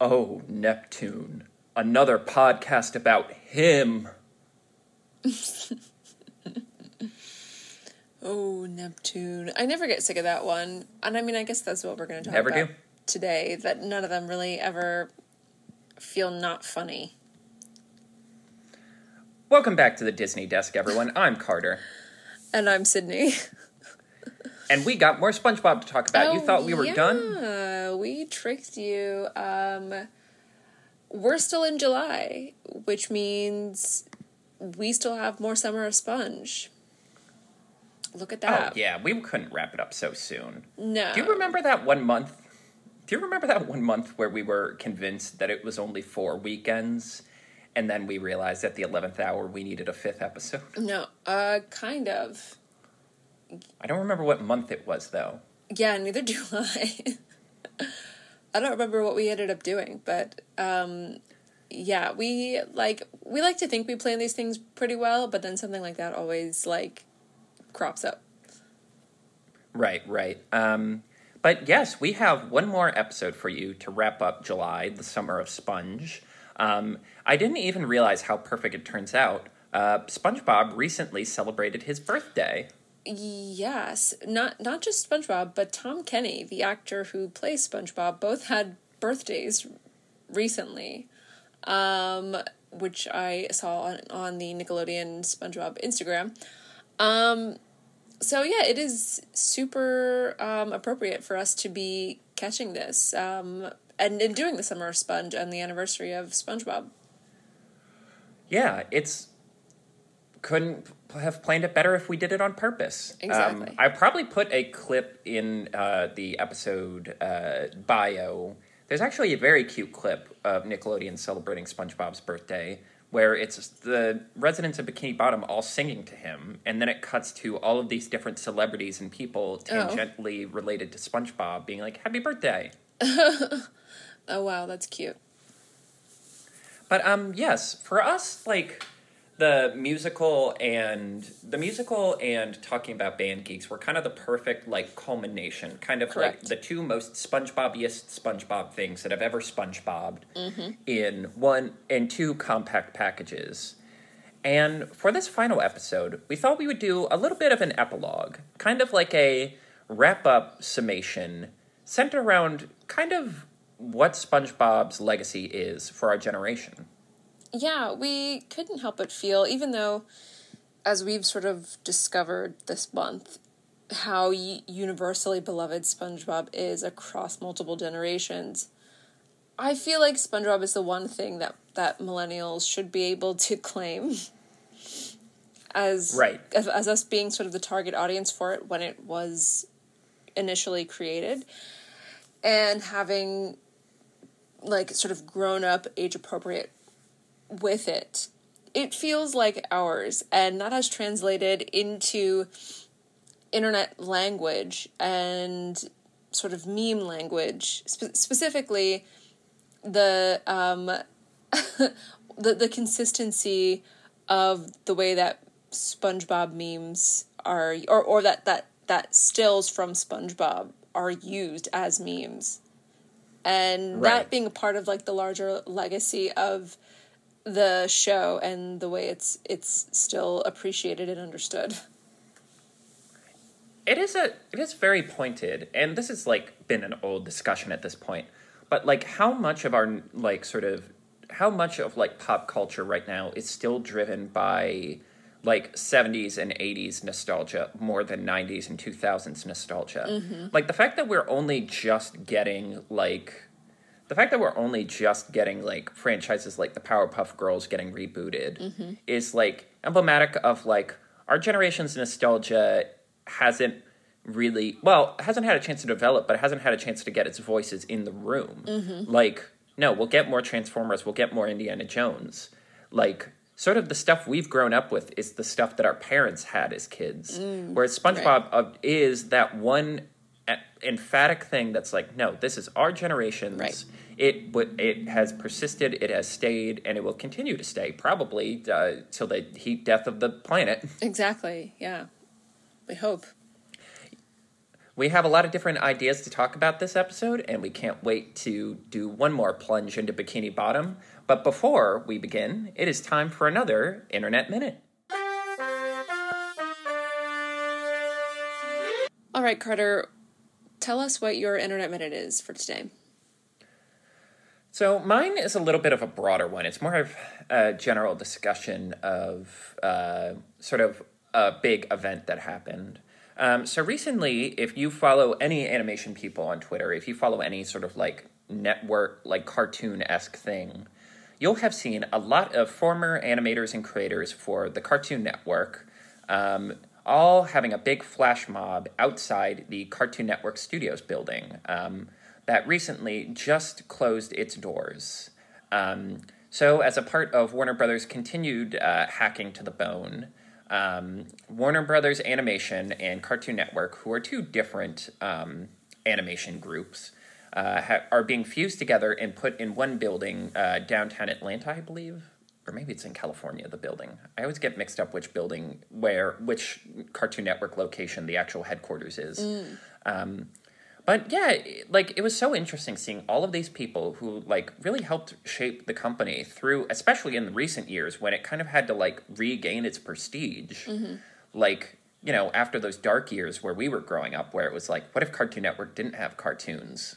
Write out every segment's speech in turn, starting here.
Oh, Neptune. Another podcast about him. Oh, Neptune. I never get sick of that one. And I mean, I guess that's what we're going to talk Never about do? today. That none of them really ever feel not funny. Welcome back to the Disney Desk, everyone. I'm Carter. And I'm Sydney. And we got more SpongeBob to talk about. you Oh, thought we were done? We tricked you. Um, we're still in July, which means we still have more Summer of Sponge. Look at that. Oh, yeah, we couldn't wrap it up so soon. No. Do you remember that one month? Do you remember that one month where we were convinced that it was only four weekends? And then we realized at the 11th hour we needed a fifth episode? No, uh, kind of. I don't remember what month it was, though. Yeah, neither do I. I don't remember what we ended up doing, but um yeah, we like we like to think we plan these things pretty well, but then something like that always like crops up. Right, right. Um, but yes, we have one more episode for you to wrap up July, the summer of Sponge. Um, I didn't even realize how perfect it turns out. Uh, SpongeBob recently celebrated his birthday. Yes, not not just SpongeBob, but Tom Kenny, the actor who plays SpongeBob, both had birthdays recently, um, which I saw on, on the Nickelodeon SpongeBob Instagram. Um, so yeah, it is super um, appropriate for us to be catching this um, and, and doing the Summer of Sponge and the anniversary of SpongeBob. Yeah, it's couldn't have planned it better if we did it on purpose. Exactly. Um, I probably put a clip in uh, the episode uh, bio. There's actually a very cute clip of Nickelodeon celebrating SpongeBob's birthday, where it's the residents of Bikini Bottom all singing to him, and then it cuts to all of these different celebrities and people tangentially related to SpongeBob being like, "Happy birthday!" Oh wow, that's cute. But um yes, for us like the musical and the musical and talking about band geeks were kind of the perfect like culmination, kind of Correct. like the two most SpongeBobiest SpongeBob things that have ever SpongeBobbed Mm-hmm. in one in two compact packages. And for this final episode, we thought we would do a little bit of an epilogue, kind of like a wrap up summation centered around kind of what SpongeBob's legacy is for our generation. Yeah, we couldn't help but feel, even though, as we've sort of discovered this month, how universally beloved SpongeBob is across multiple generations. I feel like SpongeBob is the one thing that that millennials should be able to claim as Right. as, as us being sort of the target audience for it when it was initially created and having like sort of grown up age appropriate with it it feels like ours and that has translated into internet language and sort of meme language spe- specifically the um the the consistency of the way that SpongeBob memes are or or that that that stills from SpongeBob are used as memes. And that being a part of like the larger legacy of the show and the way it's it's still appreciated and understood. It is a it is very pointed, and this has like been an old discussion at this point. But like how much of our like sort of how much of like pop culture right now is still driven by like 70s and 80s nostalgia more than 90s and 2000s nostalgia. Mm-hmm. Like the fact that we're only just getting like the fact that we're only just getting like franchises like the Powerpuff Girls getting rebooted is like emblematic of like our generation's nostalgia hasn't really well hasn't had a chance to develop but it hasn't had a chance to get its voices in the room. Like no we'll get more transformers we'll get more indiana jones. Like sort of the stuff we've grown up with is the stuff that our parents had as kids. Whereas spongebob uh, is that one emphatic thing that's like no this is our generation's Right. It would it has persisted it has stayed and it will continue to stay probably uh, till the heat death of the planet Exactly. Yeah. We hope. We have a lot of different ideas to talk about this episode, and we can't wait to do one more plunge into Bikini Bottom. But before we begin, it is time for another Internet Minute. All right, Carter, tell us what your internet minute is for today. So mine is a little bit of a broader one. It's more of a general discussion of uh, sort of a big event that happened. Um, so recently, if you follow any animation people on Twitter, if you follow any sort of like network, like cartoon esque thing, you'll have seen a lot of former animators and creators for the Cartoon Network, um, all having a big flash mob outside the Cartoon Network Studios building um, that recently just closed its doors. Um, so, as a part of Warner Brothers' continued uh, hacking to the bone, um, Warner Brothers Animation and Cartoon Network, who are two different um, animation groups, uh, ha- are being fused together and put in one building uh, downtown Atlanta, I believe, or maybe it's in California. The building I always get mixed up which building where which Cartoon Network location the actual headquarters is. Um, but yeah, like it was so interesting seeing all of these people who like really helped shape the company through, especially in the recent years when it kind of had to like regain its prestige. Like you know, after those dark years where we were growing up, where it was like, what if Cartoon Network didn't have cartoons?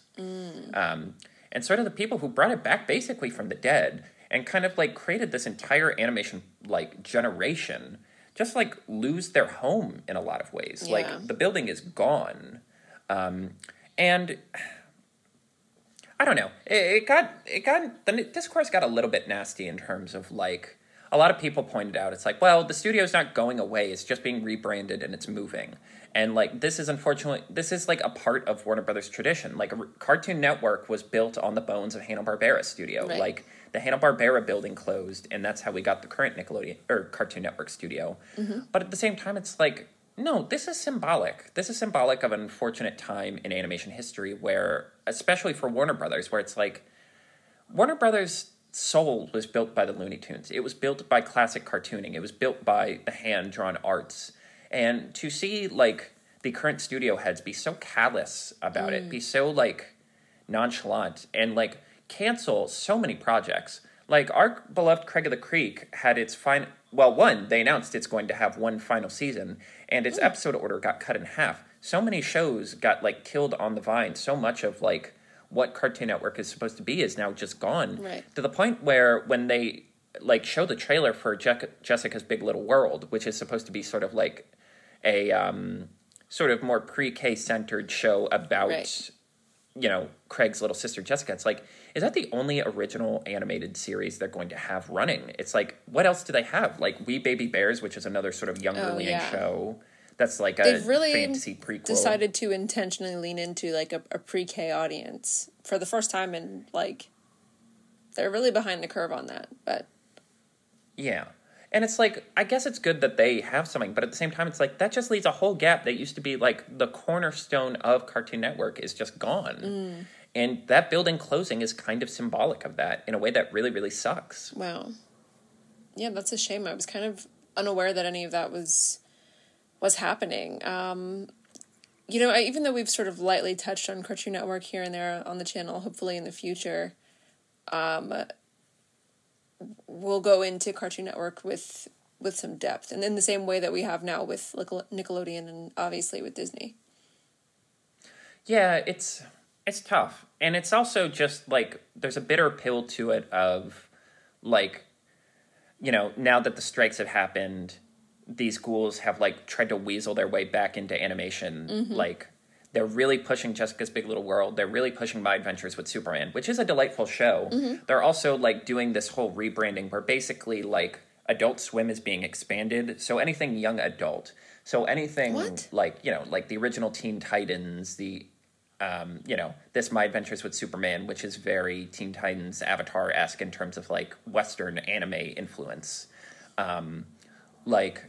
Um, and sort of the people who brought it back basically from the dead and kind of like created this entire animation like generation just like lose their home in a lot of ways. Yeah. Like the building is gone. Um, and I don't know. It, it got it got the discourse got a little bit nasty in terms of like a lot of people pointed out it's like, well, the studio's not going away; it's just being rebranded and it's moving. And like this is unfortunately this is like a part of Warner Brothers tradition. Like R- Cartoon Network was built on the bones of Hanna Barbera studio. Right. Like the Hanna Barbera building closed, and that's how we got the current Nickelodeon or Cartoon Network studio. Mm-hmm. But at the same time, it's like no, this is symbolic. This is symbolic of an unfortunate time in animation history where, especially for Warner Brothers, where it's like Warner Brothers' soul was built by the Looney Tunes. It was built by classic cartooning. It was built by the hand drawn arts. And to see like the current studio heads be so callous about it, mm. be so like nonchalant, and like cancel so many projects. Like our beloved Craig of the Creek had its fine. Well, one they announced it's going to have one final season, and its episode order got cut in half. So many shows got like killed on the vine. So much of like what Cartoon Network is supposed to be is now just gone. Right. To the point where when they like show the trailer for Je- Jessica's Big Little World, which is supposed to be sort of like a um, sort of more pre-K centered show about Right. You know Craig's little sister Jessica. It's like, is that the only original animated series they're going to have running? It's like, what else do they have? Like We Baby Bears, which is another sort of younger Oh, leaning yeah. show. That's like a They've really fantasy prequel. Decided to intentionally lean into like a, a pre-K audience for the first time, and like they're really behind the curve on that. But Yeah. And it's like, I guess it's good that they have something, but at the same time, it's like that just leaves a whole gap that used to be like the cornerstone of Cartoon Network is just gone. And that building closing is kind of symbolic of that in a way that really, really sucks. wow, yeah, that's a shame. I was kind of unaware that any of that was was happening. Um, you know, I, even though we've sort of lightly touched on Cartoon Network here and there on the channel, hopefully in the future, um, we'll go into Cartoon Network with with some depth, and in the same way that we have now with Nickel- Nickelodeon and obviously with Disney. Yeah, it's it's tough. And it's also just like there's a bitter pill to it of like you know, now that the strikes have happened, these ghouls have like tried to weasel their way back into animation. Mm-hmm. Like they're really pushing Jessica's Big Little World. They're really pushing My Adventures with Superman, which is a delightful show. They're also like doing this whole rebranding where basically like Adult Swim is being expanded. So anything young adult. So anything What? like, you know, like the original Teen Titans, the um, you know, this My Adventures with Superman, which is very Teen Titans Avatar esque in terms of like Western anime influence. Um, like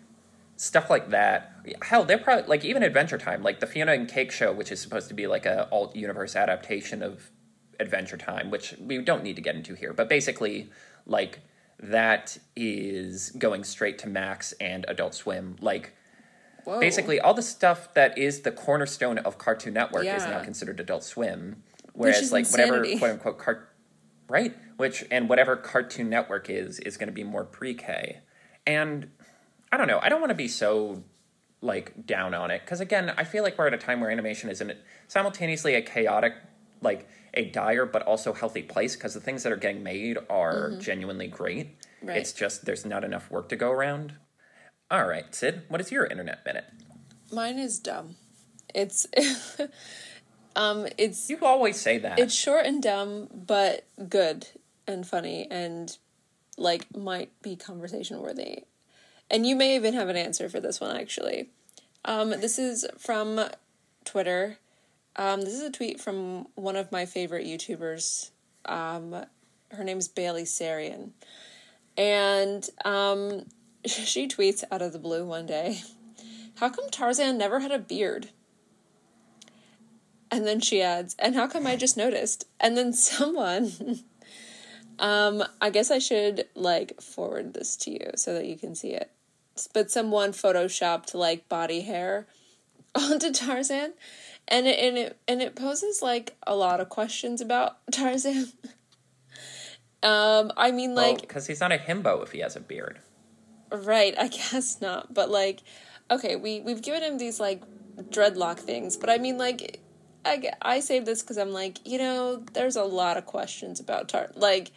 stuff like that. Hell, they're probably like even Adventure Time, like the Fiona and Cake show, which is supposed to be like a alt universe adaptation of Adventure Time, which we don't need to get into here. But basically, like that is going straight to Max and Adult Swim. Like Whoa. Basically, all the stuff that is the cornerstone of Cartoon Network is now considered Adult Swim, whereas like whatever quote unquote cart, right? Which and whatever Cartoon Network is is going to be more pre-K, and I don't know. I don't want to be so like down on it because again, I feel like we're at a time where animation is in simultaneously a chaotic, like a dire but also healthy place because the things that are getting made are genuinely great. Mm-hmm. Right. It's just there's not enough work to go around. All right, Sid, what is your internet minute? Mine is dumb. It's um it's You always say that. it's short and dumb, but good and funny and like might be conversation worthy. And you may even have an answer for this one actually. Um this is from Twitter. Um this is a tweet from one of my favorite YouTubers. Um her name's Bailey Sarian. And um she tweets out of the blue one day, "How come Tarzan never had a beard?" And then she adds, "And how come I just noticed?" And then someone um I guess I should like forward this to you so that you can see it. But someone photoshopped like body hair onto Tarzan and it and it and it poses like a lot of questions about Tarzan. um I mean like because he's not a himbo if he has a beard. Right, I guess not. But like, okay, we we've given him these like dreadlock things, but I mean like, I I saved this because I'm like, you know, there's a lot of questions about Tar. Like,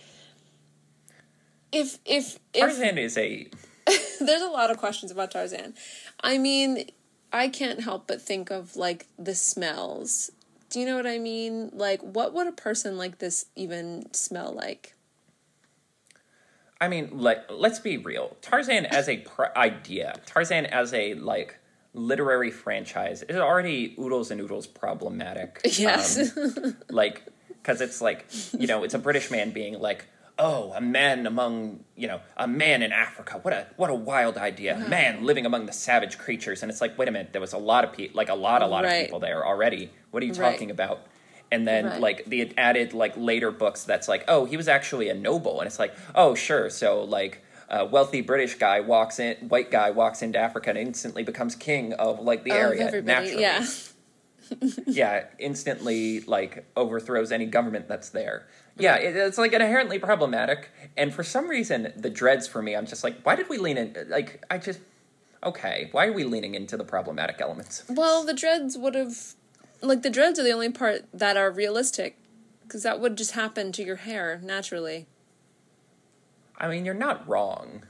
if if if Tarzan is a there's a lot of questions about Tarzan. I mean, I can't help but think of like the smells. Do you know what I mean? Like, what would a person like this even smell like? I mean, like, let's be real. Tarzan as a pr- idea, Tarzan as a like literary franchise is already oodles and oodles problematic. Yes. Um, like, because it's like you know, it's a British man being like, "Oh, a man among you know, a man in Africa. What a what a wild idea. A uh-huh. Man living among the savage creatures." And it's like, wait a minute, there was a lot of people, like a lot, a lot Right. of people there already. What are you Right. talking about? And then Right. like the added like later books that's like, oh, he was actually a noble, and it's like, oh, sure. So like a wealthy British guy walks in, white guy walks into Africa and instantly becomes king of like the Of area everybody, naturally. yeah. yeah, instantly like overthrows any government that's there. Yeah, it, it's like inherently problematic, and for some reason, the dreads for me, I'm just like, why did we lean in? Like, I just okay, why are we leaning into the problematic elements? Well, the dreads would have, like the dreads are the only part that are realistic, because that would just happen to your hair naturally. I mean, you're not wrong,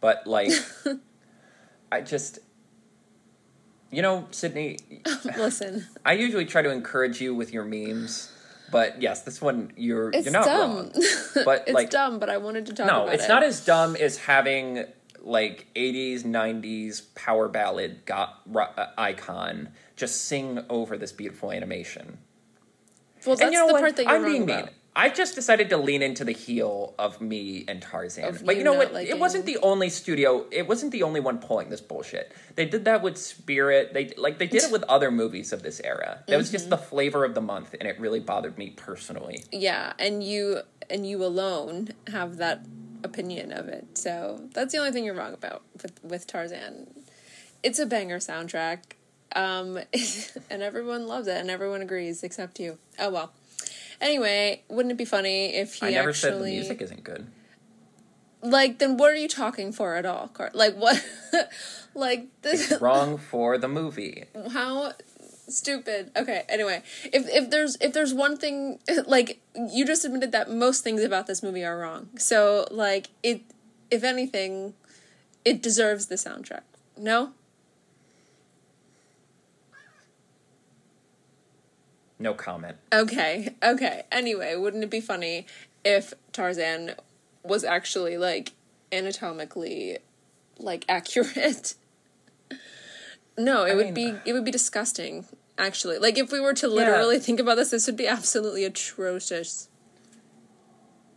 but like, I just, you know, Sydney, Listen, I usually try to encourage you with your memes, but yes, this one you're it's you're not dumb. wrong. But it's like, dumb, but I wanted to talk about it. no, it's it. not as dumb as having like 80s 90s power ballad got, uh, icon just sing over this beautiful animation well, that's and you know the what part that you're i'm being about. I've just decided to lean into the heel of me and tarzan Of but you you know what it wasn't the only studio it wasn't the only one pulling this bullshit they did that with spirit they like they did it with other movies of this era that was just Mm-hmm. the flavor of the month and it really bothered me personally Yeah, and you and you alone have that opinion of it. So that's the only thing you're wrong about with with Tarzan. It's a banger soundtrack. Um and everyone loves it and everyone agrees except you. Oh well. Anyway, wouldn't it be funny if he i never actually said the music isn't good. Like then what are you talking for at all? Car- Like what like this it's wrong for the movie. How stupid. Okay anyway if if there's if there's one thing like you just admitted that most things about this movie are wrong. So like it if anything it deserves the soundtrack. No no comment. Okay okay. Anyway wouldn't it be funny if tarzan was actually like anatomically like accurate? No it I would mean- be it would be disgusting actually. Like if we were to literally think about this this would be absolutely atrocious.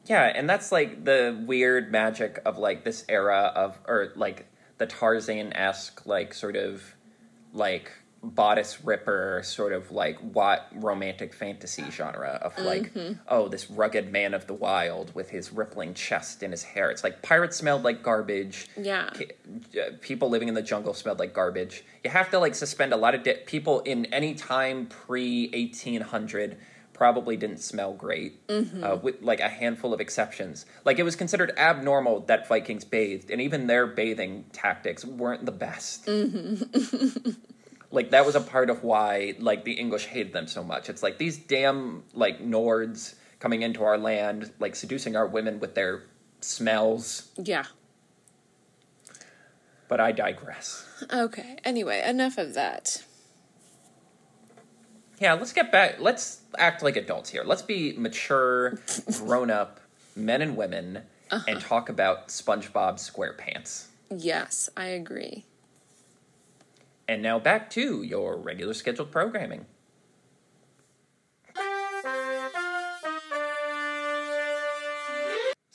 Yeah, and that's like the weird magic of like this era of or like the Tarzan esque like sort of like bodice ripper sort of like what romantic fantasy genre of like oh this rugged man of the wild with his rippling chest and his hair. It's like pirates smelled like garbage. Yeah. Uh, people living in the jungle smelled like garbage. You have to like suspend a lot of di- people in any time pre 1800 probably didn't smell great uh, with like a handful of exceptions. Like it was considered abnormal that vikings bathed and even their bathing tactics weren't the best like that was a part of why like the english hated them so much it's like these damn like nords coming into our land like seducing our women with their smells Yeah. but i digress Okay. Anyway, enough of that. yeah let's get back let's act like adults here let's be mature grown up men and women and uh-huh. talk about spongebob squarepants Yes, I agree. And now back to your regular scheduled programming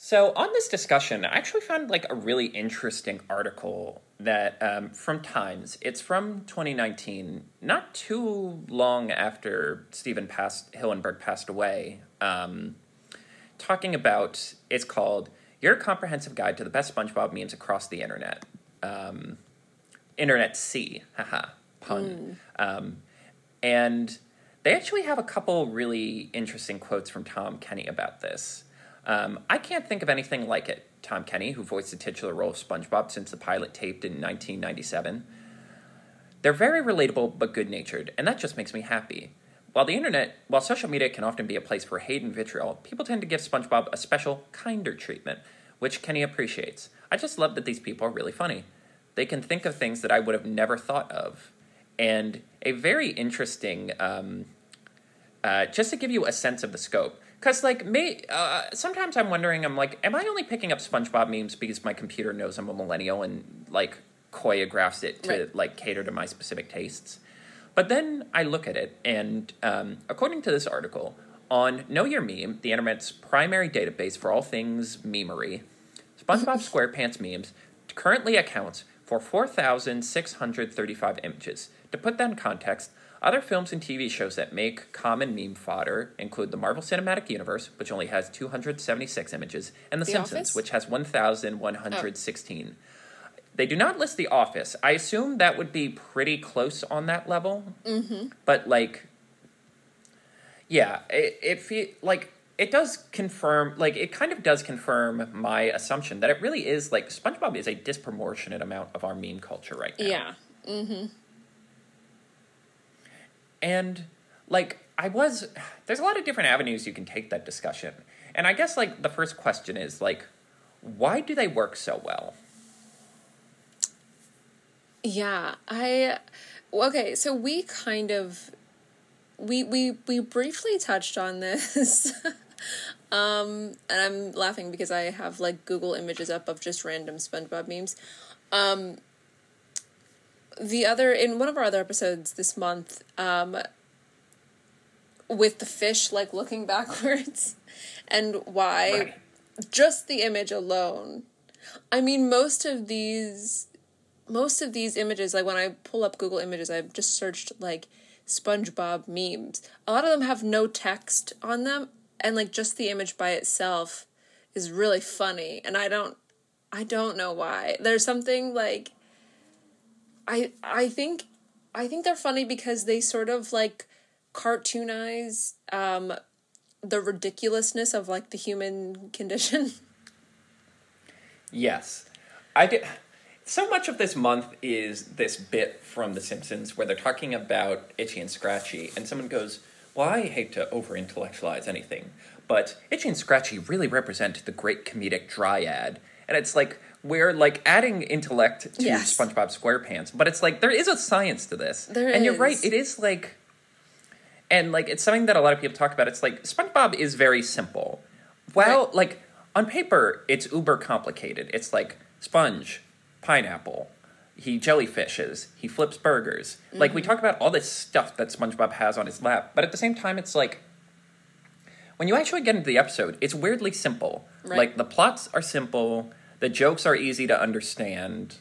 So on this discussion, I actually found like a really interesting article that um, from Times. It's from 2019, not too long after Stephen passed, Hillenburg passed away. Um, talking about it's called "Your Comprehensive Guide to the Best SpongeBob Memes Across the Internet." Um, Internet C, haha, pun. Um, and they actually have a couple really interesting quotes from Tom Kenny about this. Um, I can't think of anything like it. Tom Kenny, who voiced the titular role of SpongeBob since the pilot taped in 1997. They're very relatable but good natured, and that just makes me happy. While the internet, while social media can often be a place for hate and vitriol, people tend to give SpongeBob a special, kinder treatment, which Kenny appreciates. I just love that these people are really funny. They can think of things that I would have never thought of. And a very interesting, um, uh, just to give you a sense of the scope. Because, like, may, uh, sometimes I'm wondering, I'm like, am I only picking up SpongeBob memes because my computer knows I'm a millennial and, like, choreographs it to, Right. like, cater to my specific tastes? But then I look at it, and um, according to this article, on Know Your Meme, the internet's primary database for all things memery, SpongeBob SquarePants memes currently accounts for 4,635 images. To put that in context, other films and TV shows that make common meme fodder include the Marvel Cinematic Universe, which only has 276 images, and The, The Simpsons, Office? which has 1,116. They do not list The Office. I assume that would be pretty close on that level. Mm-hmm. But like, yeah, it it fe- like it does confirm like it kind of does confirm my assumption that it really is like SpongeBob is a disproportionate amount of our meme culture right now. Yeah. Mm-hmm. And like I was there's a lot of different avenues you can take that discussion. And I guess like the first question is like why do they work so well? Yeah, I okay, so we kind of we we we briefly touched on this. um and I'm laughing because I have like Google images up of just random SpongeBob memes. Um the other in one of our other episodes this month um with the fish like looking backwards and why Right. just the image alone. I mean most of these most of these images, like when I pull up Google Images, I've just searched like SpongeBob memes. A lot of them have no text on them, and like just the image by itself is really funny. And I don't, I don't know why. There's something like, I I think, I think they're funny because they sort of like cartoonize um, the ridiculousness of like the human condition. Yes. I did. So much of this month is this bit from The Simpsons where they're talking about Itchy and Scratchy, and someone goes, Well, I hate to over intellectualize anything, but Itchy and Scratchy really represent the great comedic dryad. And it's like, we're like adding intellect to Yes. SpongeBob SquarePants, but it's like there is a science to this. There and you're right, it is like and like it's something that a lot of people talk about. It's like SpongeBob is very simple. Well, Right. like on paper, it's uber complicated. It's like sponge, pineapple, he jellyfishes, he flips burgers. Like Mm-hmm. we talk about all this stuff that SpongeBob has on his lap, but at the same time, it's like when you actually get into the episode, it's weirdly simple. Right. Like the plots are simple, the jokes are easy to understand.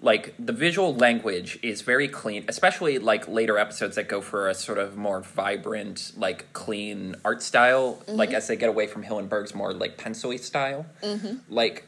like the visual language is very clean, especially like later episodes that go for a sort of more vibrant, like clean art style. Like as they get away from Hillenburg's more like pencil style. Like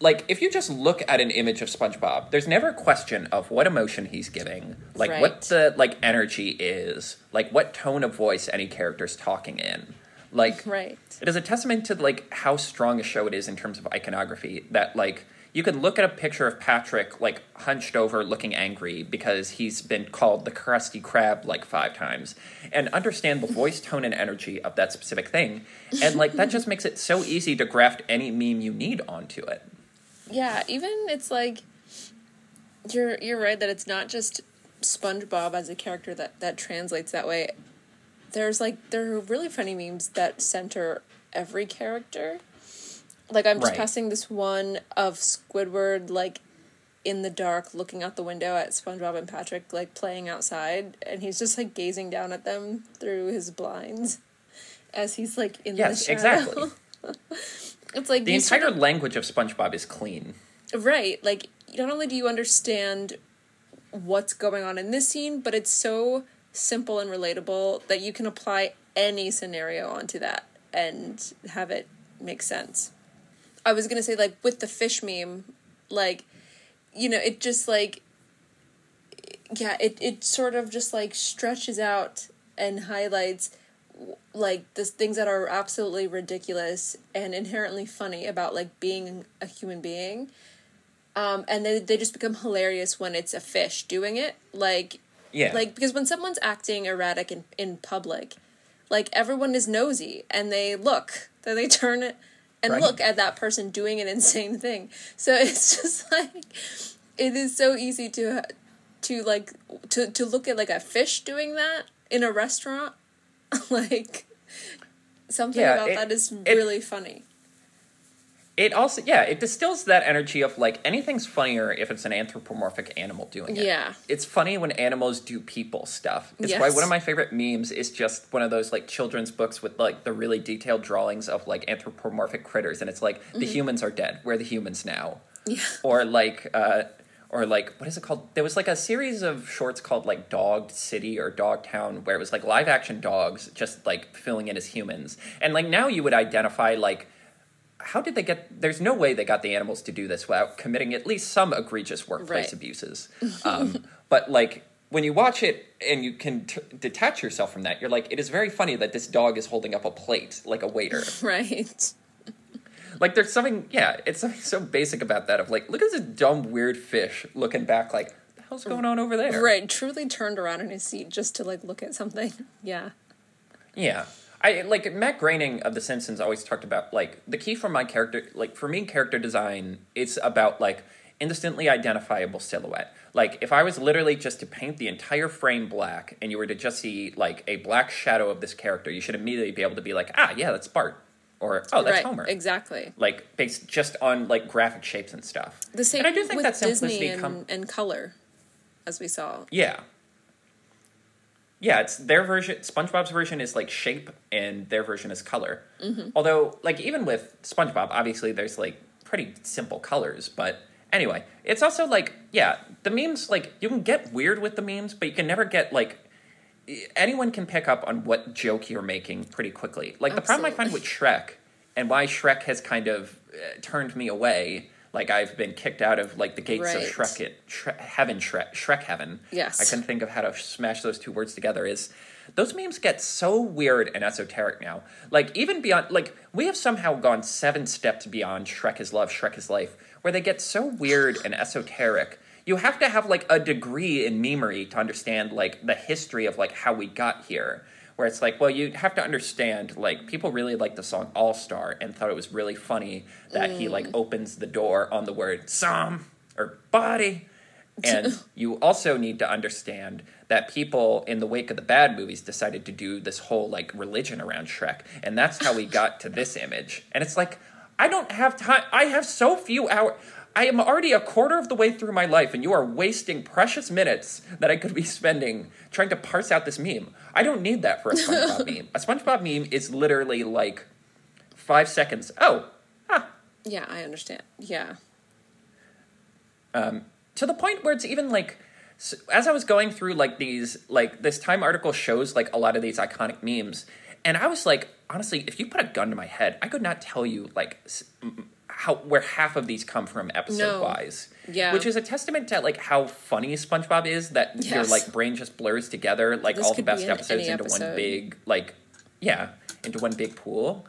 like if you just look at an image of SpongeBob, there's never a question of what emotion he's giving, like Right. what the like energy is, like what tone of voice any character's talking in. Like Right. it is a testament to like how strong a show it is in terms of iconography that like you could look at a picture of Patrick like hunched over looking angry because he's been called the Krusty Krab like five times and understand the voice tone and energy of that specific thing and like that just makes it so easy to graft any meme you need onto it. Yeah, even it's like you're you're right that it's not just SpongeBob as a character that that translates that way. There's like there are really funny memes that center every character. Like I'm just Right. passing this one of Squidward like in the dark looking out the window at SpongeBob and Patrick like playing outside and he's just like gazing down at them through his blinds as he's like in Yes, the shadow. exactly. it's like The entire language of SpongeBob is clean. Right. Like, not only do you understand what's going on in this scene, but it's so simple and relatable that you can apply any scenario onto that and have it make sense. I was going to say, like, with the fish meme, like, you know, it just, like, yeah, it, it sort of just, like, stretches out and highlights like the things that are absolutely ridiculous and inherently funny about like being a human being um, and they, they just become hilarious when it's a fish doing it like Yeah. like because when someone's acting erratic in, in public like everyone is nosy and they look then they turn it and Right. look at that person doing an insane thing so it's just like it is so easy to to like to to look at like a fish doing that in a restaurant like something Yeah, about it- that is it- really funny It also, yeah, it distills that energy of like anything's funnier if it's an anthropomorphic animal doing it. Yeah. It's funny when animals do people stuff. It's why one of my favorite memes is just one of those like children's books with like the really detailed drawings of like anthropomorphic critters. And it's like, the humans are dead. We're the humans now. yeah Or like, uh, or like, what is it called? There was like a series of shorts called like Dog City or Dog Town where it was like live action dogs just like filling in as humans. And like now you would identify like, how did they get there's no way they got the animals to do this without committing at least some egregious workplace Right. abuses um, but like when you watch it and you can t- detach yourself from that you're like it is very funny that this dog is holding up a plate like a waiter right like there's something yeah it's something so basic about that of like look at this dumb weird fish looking back like the hell's going on over there right truly turned around in his seat just to like look at something yeah Yeah. I like Matt Groening of The Simpsons always talked about like the key for my character like for me character design it's about like instantly identifiable silhouette. Like if I was literally just to paint the entire frame black and you were to just see like a black shadow of this character, you should immediately be able to be like, "Ah, yeah, that's Bart." Or, "Oh, that's right Homer." exactly Like based just on like graphic shapes and stuff. the same and I do think with that disney and, com- and color as we saw Yeah. Yeah, it's their version. SpongeBob's version is like shape, and their version is color. Mm-hmm. Although, like even with SpongeBob, obviously there's like pretty simple colors. But anyway, it's also like yeah, the memes like you can get weird with the memes, but you can never get like anyone can pick up on what joke you're making pretty quickly. Like the problem I find with Shrek and why Shrek has kind of uh, turned me away. Like I've been kicked out of like the gates of Right. Shrek, it, Shrek heaven, Shrek, Shrek heaven. Yes. I couldn't think of how to smash those two words together. Is those memes get so weird and esoteric now? Like even beyond, like we have somehow gone seven steps beyond Shrek is love, Shrek is life, where they get so weird and esoteric. You have to have like a degree in memery to understand like the history of like how we got here. Where it's like, well, you have to understand, like, people really like the song All Star and thought it was really funny that he like mm. opens the door on the word some or body. And you also need to understand that people in the wake of the bad movies decided to do this whole like religion around Shrek. And that's how we got to this image. And it's like, I don't have time. I have so few hours. I am already a quarter of the way through my life, and you are wasting precious minutes that I could be spending trying to parse out this meme. I don't need that for a SpongeBob meme. A SpongeBob meme is literally like five seconds. Oh, huh, yeah i understand yeah Um, to the point where it's even like, s as I was going through like these, like this Time article shows like a lot of these iconic memes, and I was like, honestly, if you put a gun to my head, I could not tell you like how where half of these come from episode No. wise. Yeah. Which is a testament to like how funny SpongeBob is that your like brain just blurs together like This all the could be best episodes into one big like yeah, into one big pool.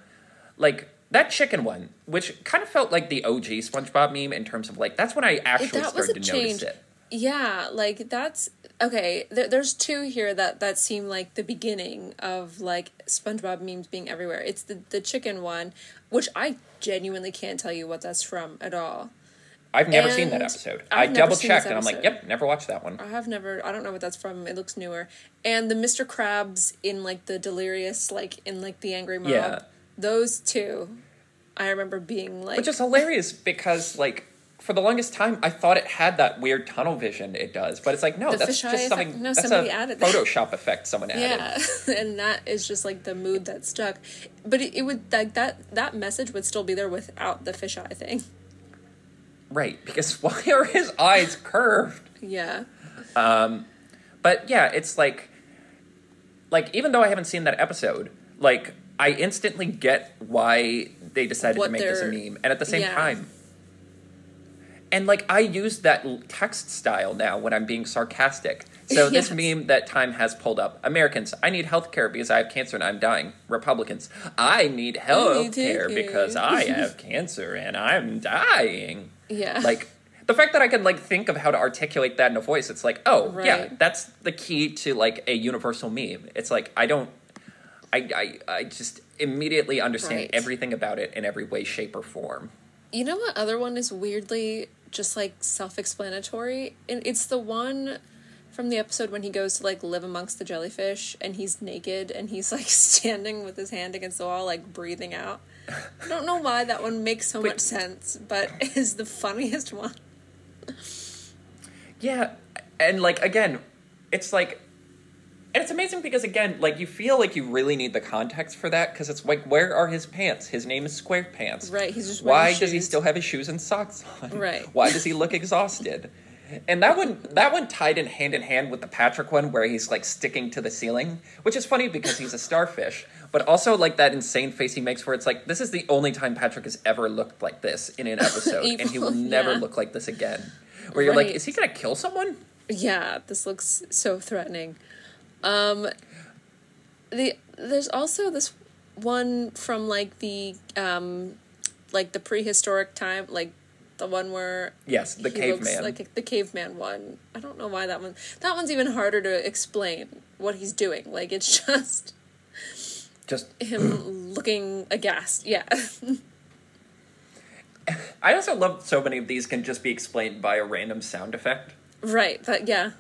Like that chicken one, which kind of felt like the OG SpongeBob meme in terms of like that's when I actually started to change. notice it. Yeah, like that's okay. There, there's two here that that seem like the beginning of like SpongeBob memes being everywhere. It's the the chicken one, which I genuinely can't tell you what that's from at all. I've never seen that episode. I've I double checked and I'm like, yep, never watched that one. I have never. I don't know what that's from. It looks newer. And the Mr. Krabs in like the delirious, like in like the angry mob. Yeah. Those two, I remember being like. Which is hilarious because like for the longest time I thought it had that weird tunnel vision it does, but it's like no, The that's just something effect? No, that's somebody a added that. Photoshop effect someone added. Yeah, and that is just like the mood that stuck. But it, it would like that that message would still be there without the fisheye thing. Right, because why are his eyes curved? Yeah. Um, But yeah, it's like like even though I haven't seen that episode, like I instantly get why they decided What to make this a meme. And at the same yeah. time and like I use that text style now when I'm being sarcastic. So this meme that Time has pulled up: Americans, I need health care because I have cancer and I'm dying. Republicans, I need health care healthcare. because I have cancer and I'm dying. Yeah. Like the fact that I can like think of how to articulate that in a voice, it's like, oh yeah, that's the key to like a universal meme. It's like I don't, I I, I just immediately understand Right. everything about it in every way, shape, or form. You know what other one is weirdly just like self-explanatory? And it's the one from the episode when he goes to like live amongst the jellyfish and he's naked and he's like standing with his hand against the wall like breathing out. I don't know why that one makes so Wait. much sense, but is the funniest one. Yeah, and like again, it's like, and it's amazing because again, like you feel like you really need the context for that because it's like, where are his pants? His name is SquarePants. Right, he's just Why does he still have his shoes and socks on? Right. Why does he look exhausted? And that one, that one tied in hand in hand with the Patrick one, where he's like sticking to the ceiling, which is funny because he's a starfish, but also like that insane face he makes, where it's like this is the only time Patrick has ever looked like this in an episode, and he will never yeah. look like this again. Where you're like, is he gonna kill someone? Yeah, this looks so threatening. Um the there's also this one from like the um like the prehistoric time, like the one where Yes, the caveman. like the caveman one. I don't know why that one that one's even harder to explain what he's doing. Like it's just Just him looking aghast. Yeah. I also love so many of these can just be explained by a random sound effect. right. That yeah.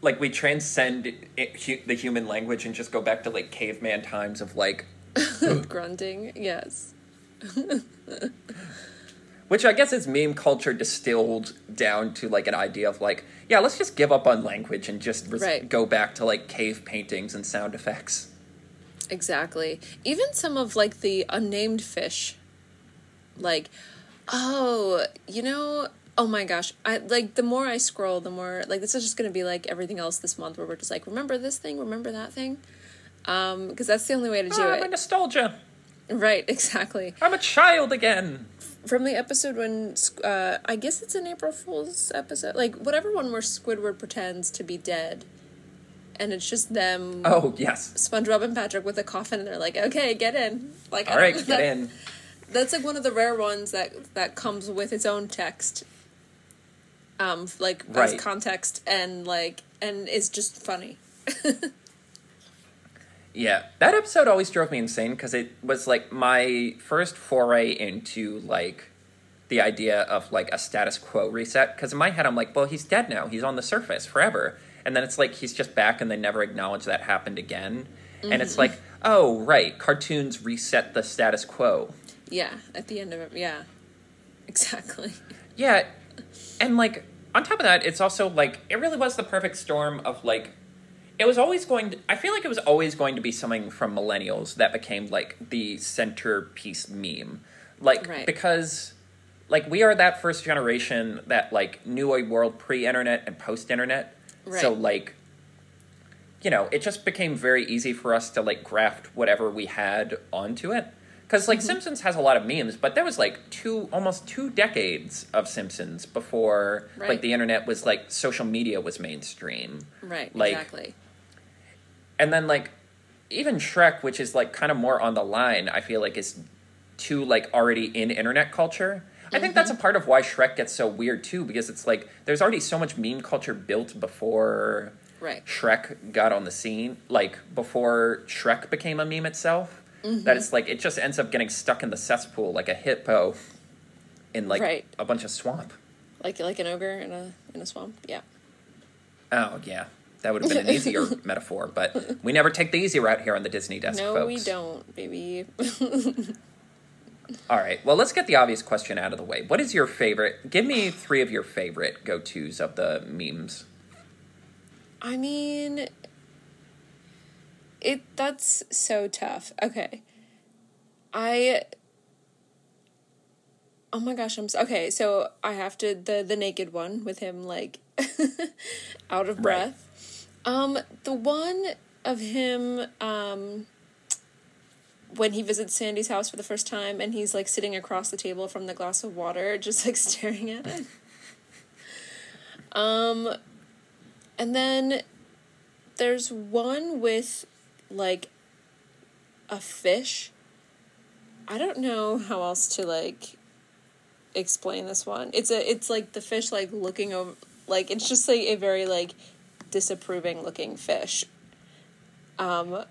Like we transcend it, hu- the human language and just go back to like caveman times of like, Grunting. Yes. which I guess is meme culture distilled down to like an idea of like, yeah, let's just give up on language and just res- Right. go back to like cave paintings and sound effects. Exactly. Even some of like the unnamed fish. Like, oh, you know, oh my gosh. I like the more I scroll, the more like this is just going to be like everything else this month where we're just like, remember this thing, remember that thing? Um because that's the only way to do Ah, my it. nostalgia. Right, exactly. I'm a child again. From the episode when uh I guess it's an April Fool's episode, like whatever one where Squidward pretends to be dead. And it's just them Oh yes. SpongeBob and Patrick with a coffin, and they're like, "Okay, get in." Like, All right, get that- in. That's like one of the rare ones that that comes with its own text, um, like Right. as context and like and is just funny. Yeah, that episode always drove me insane because it was like my first foray into like the idea of like a status quo reset. Because in my head, I'm like, well, he's dead now. He's on the surface forever. And then it's like he's just back, and they never acknowledge that happened again. And it's like, oh, right, cartoons reset the status quo. Yeah, at the end of it, yeah, exactly. Yeah, and like on top of that, it's also like it really was the perfect storm of like it was always going to I feel like it was always going to be something from millennials that became like the centerpiece meme. Like Right. because like we are that first generation that like knew a world pre-internet and post-internet. So like you know, it just became very easy for us to like graft whatever we had onto it. Because Mm-hmm. like Simpsons has a lot of memes, but there was like two almost two decades of Simpsons before like the internet was like social media was mainstream. Right. Like- exactly. And then like even Shrek, which is like kind of more on the line, I feel like is too like already in internet culture. I think that's a part of why Shrek gets so weird too, because it's like there's already so much meme culture built before Right. Shrek got on the scene, like before Shrek became a meme itself. Mm-hmm. That it's like it just ends up getting stuck in the cesspool like a hippo in like Right. a bunch of swamp. Like like an ogre in a in a swamp. Yeah. Oh yeah, that would have been an easier metaphor, but we never take the easy route here on the Disney desk, no, folks. we don't, baby. All right. Well, let's get the obvious question out of the way. What is your favorite? Give me three of your favorite go tos of the memes. I mean, it that's so tough. Okay, I. Oh my gosh, I'm s okay. So I have to the the naked one with him like out of Right. breath. Um, the one of him um when he visits Sandy's house for the first time and he's like sitting across the table from the glass of water, just like staring at it. Um, and then there's one with like a fish. I don't know how else to like explain this one. It's a it's like the fish like looking over like it's just like a very like disapproving looking fish. Um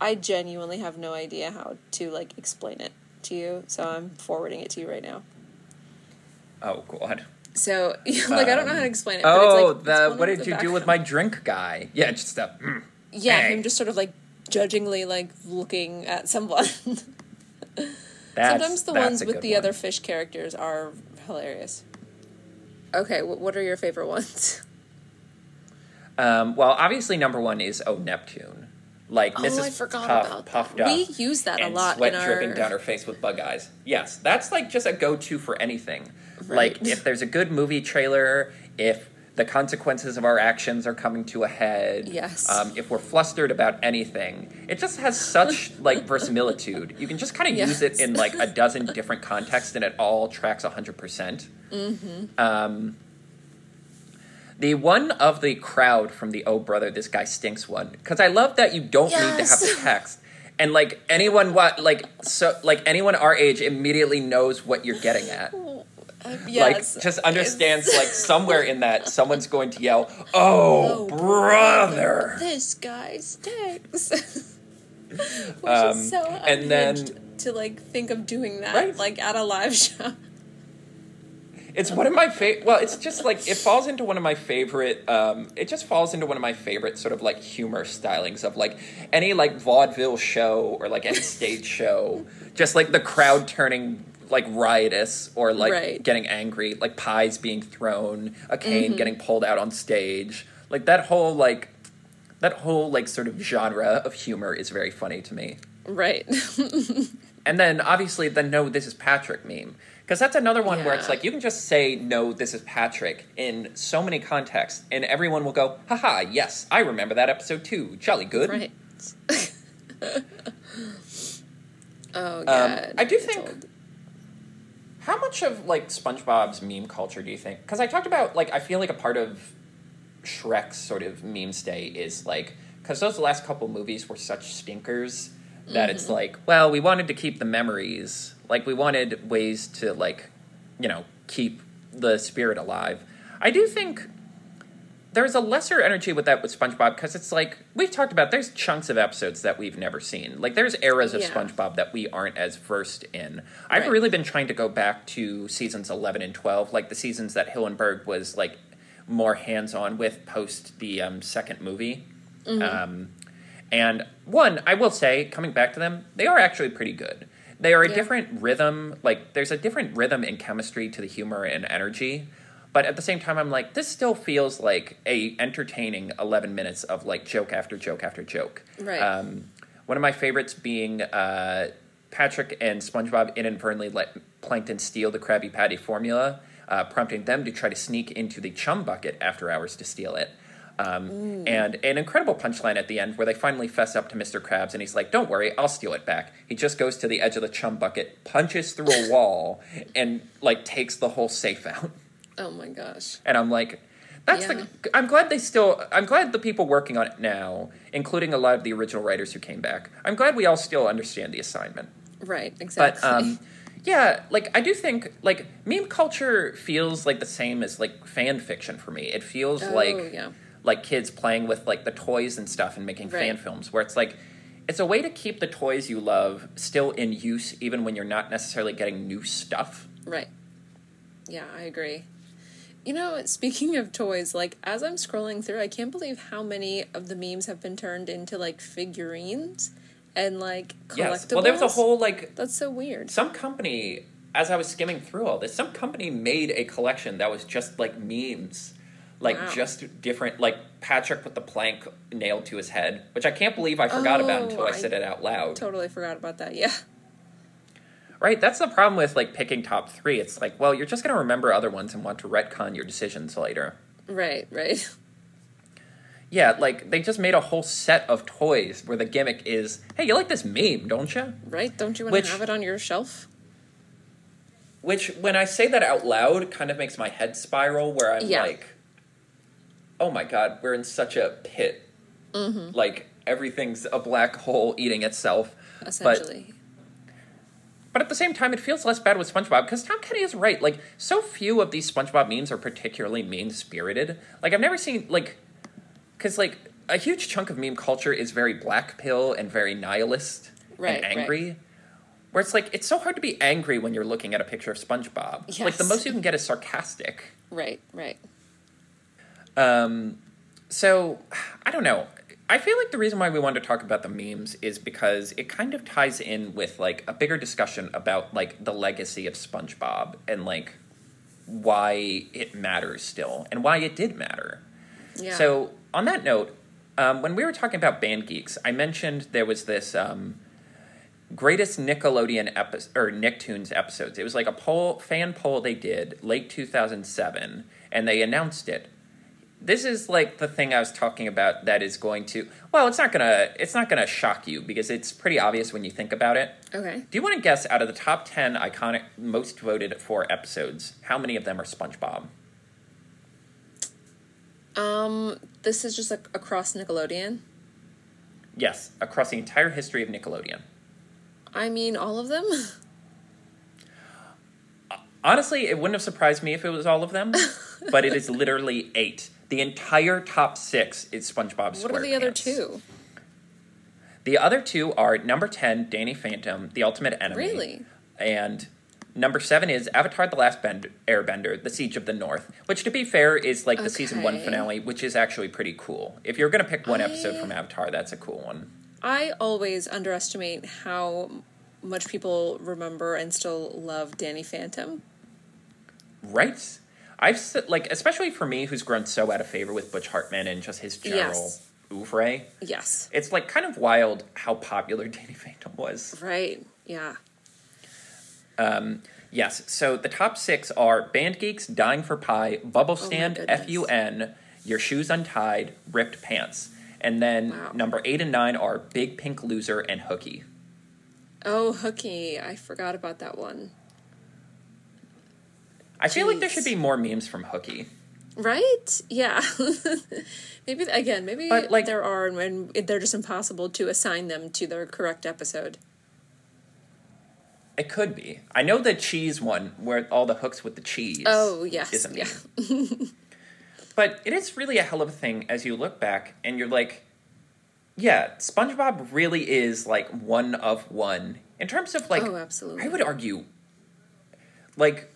I genuinely have no idea how to like explain it to you, so I'm forwarding it to you right now. Oh God. So like I don't know how to explain it. but Oh, it's, like, the what did you do with my drink guy? Yeah, just a. Mm. Yeah, Hey. him just sort of like judgingly like looking at someone. That's, Sometimes the that's ones with the one. other fish characters are hilarious. Okay, wh- what are your favorite ones? Um, well, obviously, number one is Oh Neptune, like Oh, Mrs. I forgot Puff about that. puffed up. We use that a lot Sweat in our- dripping down her face with bug eyes. Yes, that's like just a go-to for anything. Right. Like if there's a good movie trailer, if the consequences of our actions are coming to a head. Yes. Um, if we're flustered about anything, it just has such like verisimilitude. You can just kind of use it in like a dozen different contexts, and it all tracks hundred percent. Mm-hmm. Um, the one of the crowd from the "Oh brother, this guy stinks" one, because I love that you don't need to have Yes. the text, and like anyone what like so like anyone our age immediately knows what you're getting at. Yes. Like just understands like somewhere in that someone's going to yell, "Oh, brother!" This guy stinks. Which Um, is so and then- to like think of doing that Right. like at a live show. It's one of my favorite. Well, it's just like it falls into one of my favorite. Um, it just falls into one of my favorite sort of like humor stylings of like any like vaudeville show or like any stage show. Just like the crowd turning like riotous or like Right. getting angry, like pies being thrown, a cane getting pulled out on stage. Like that whole like that whole like sort of genre of humor is very funny to me. Right. And then obviously the no, this is Patrick meme. Because that's another one where it's like you can just say no, this is Patrick in so many contexts, and everyone will go, haha, yes, I remember that episode too. Jolly good. right. oh Um, god. I do think- old. How much of like SpongeBob's meme culture do you think? Because I talked about like I feel like a part of Shrek's sort of meme stay is like because those last couple movies were such stinkers that it's mm-hmm. like well we wanted to keep the memories like we wanted ways to like you know keep the spirit alive. I do think there's a lesser energy with that with SpongeBob because it's like we've talked about. There's chunks of episodes that we've never seen. Like there's eras of Yeah. SpongeBob that we aren't as versed in. I've Right. really been trying to go back to seasons 11 and 12, like the seasons that Hillenburg was like more hands on with post the um, second movie. Um, and one, I will say, coming back to them, they are actually pretty good. They are a Yeah. different rhythm. Like there's a different rhythm and chemistry to the humor and energy. But at the same time, I'm like, this still feels like a entertaining 11 minutes of like joke after joke after joke. Right. Um, one of my favorites being uh, Patrick and SpongeBob inadvertently let Plankton steal the Krabby Patty formula, uh, prompting them to try to sneak into the chum bucket after hours to steal it. Um, and an incredible punchline at the end where they finally fess up to Mr. Krabs and he's like, Don't worry, I'll steal it back. He just goes to the edge of the chum bucket, punches through a wall, and like takes the whole safe out. Oh my gosh. And I'm like, that's Yeah. the. I'm glad they still. I'm glad the people working on it now, including a lot of the original writers who came back. I'm glad we all still understand the assignment. Right, exactly. But um, yeah, like I do think like meme culture feels like the same as like fan fiction for me. It feels Oh, like yeah. like kids playing with like the toys and stuff and making fan films where it's like it's a way to keep the toys you love still in use even when you're not necessarily getting new stuff. Right. Yeah, I agree. You know, speaking of toys, like as I'm scrolling through, I can't believe how many of the memes have been turned into like figurines and like collectibles. Yes. Well, there was a whole like That's so weird. some company as I was skimming through all this, some company made a collection that was just like memes. Like Wow. just different like Patrick with the plank nailed to his head, which I can't believe I forgot about Oh, until I, I said it out loud. Totally forgot about that. Yeah. Right? That's the problem with like picking top 3. It's like, well, you're just going to remember other ones and want to retcon your decisions later. Right, right. Yeah, like they just made a whole set of toys where the gimmick is, "Hey, you like this meme, don't you?" Right? Don't you want Which- to have it on your shelf? Which, when I say that out loud, kind of makes my head spiral. Where I'm Yeah. like, "Oh my god, we're in such a pit. Mm-hmm. Like everything's a black hole eating itself." Essentially. But at the same time, it feels less bad with SpongeBob because Tom Kenny is right. Like, so few of these SpongeBob memes are particularly mean spirited. Like, I've never seen like, because like a huge chunk of meme culture is very black pill and very nihilist Right, and right. angry. Where it's like it's so hard to be angry when you're looking at a picture of SpongeBob. Like the most you can get is sarcastic. right, right. Um, so I don't know. I feel like the reason why we wanted to talk about the memes is because it kind of ties in with like a bigger discussion about like the legacy of SpongeBob and like why it matters still and why it did matter. Yeah. So on that note, um, when we were talking about band geeks, I mentioned there was this um, greatest Nickelodeon episode or Nicktoons episodes. It was like a poll, fan poll they did late two thousand seven, and they announced it. This is like the thing I was talking about that is going to well, it's not gonna it's not gonna shock you because it's pretty obvious when you think about it. okay. Do you want to guess out of the top ten iconic, most voted for episodes, how many of them are SpongeBob? Um, this is just like across Nickelodeon. Yes, across the entire history of Nickelodeon. I mean, all of them. Honestly, it wouldn't have surprised me if it was all of them, but it is literally eight. The entire top six is SpongeBob SquarePants. what are the other two? The other two are number ten, Danny Phantom, the ultimate enemy. Really? And number seven is Avatar: The Last Bend- Airbender, The Siege of the North, which, to be fair, is like the season one finale, which is actually pretty cool. If you're gonna pick one episode from Avatar, that's a cool one. I always underestimate how much people remember and still love Danny Phantom. Right? I've like, especially for me, who's grown so out of favor with Butch Hartman and just his general Yes. oeuvre. Yes. It's like kind of wild how popular Danny Phantom was. Right. Yeah. Um, yes, so the top six are Band Geeks, Dying for Pie, Bubble Stand, goodness. FUN, Your Shoes Untied, Ripped Pants. And then Wow. number eight and nine are Big Pink Loser and Hooky. Oh, Hooky. I forgot about that one. I feel like there should be more memes from Hooky. Right? Yeah. maybe again, maybe But, like- there are and they're just impossible to assign them to their correct episode. It could be. I know the cheese one where all the hooks with the cheese. Oh, yes. is a Yeah. But it is really a hell of a thing as you look back and you're like, yeah, SpongeBob really is like one of one. In terms of like, oh, absolutely. I would argue, like,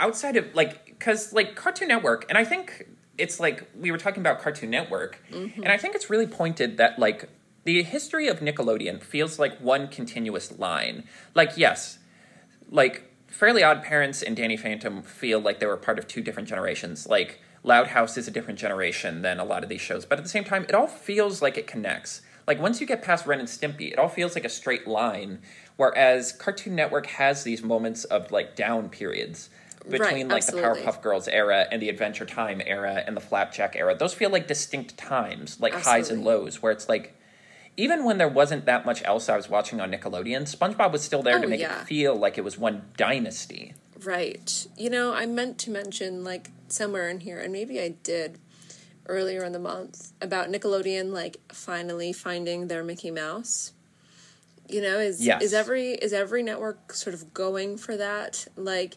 outside of like, because like Cartoon Network, and I think it's like we were talking about Cartoon Network, mm-hmm. and I think it's really pointed that like the history of Nickelodeon feels like one continuous line. Like, yes, like Fairly Odd Parents and Danny Phantom feel like they were part of two different generations. Like Loud House is a different generation than a lot of these shows, but at the same time, it all feels like it connects. like once you get past Ren and Stimpy, it all feels like a straight line. Whereas Cartoon Network has these moments of like down periods between Right, like absolutely. the Powerpuff Girls era and the Adventure Time era and the Flapjack era. Those feel like distinct times, like highs and lows, where it's like even when there wasn't that much else I was watching on Nickelodeon, SpongeBob was still there to Oh, make yeah. it feel like it was one dynasty. Right. You know, I meant to mention like somewhere in here, and maybe I did earlier in the month about Nickelodeon like finally finding their Mickey Mouse. You know, is Yes. is every is every network sort of going for that? Like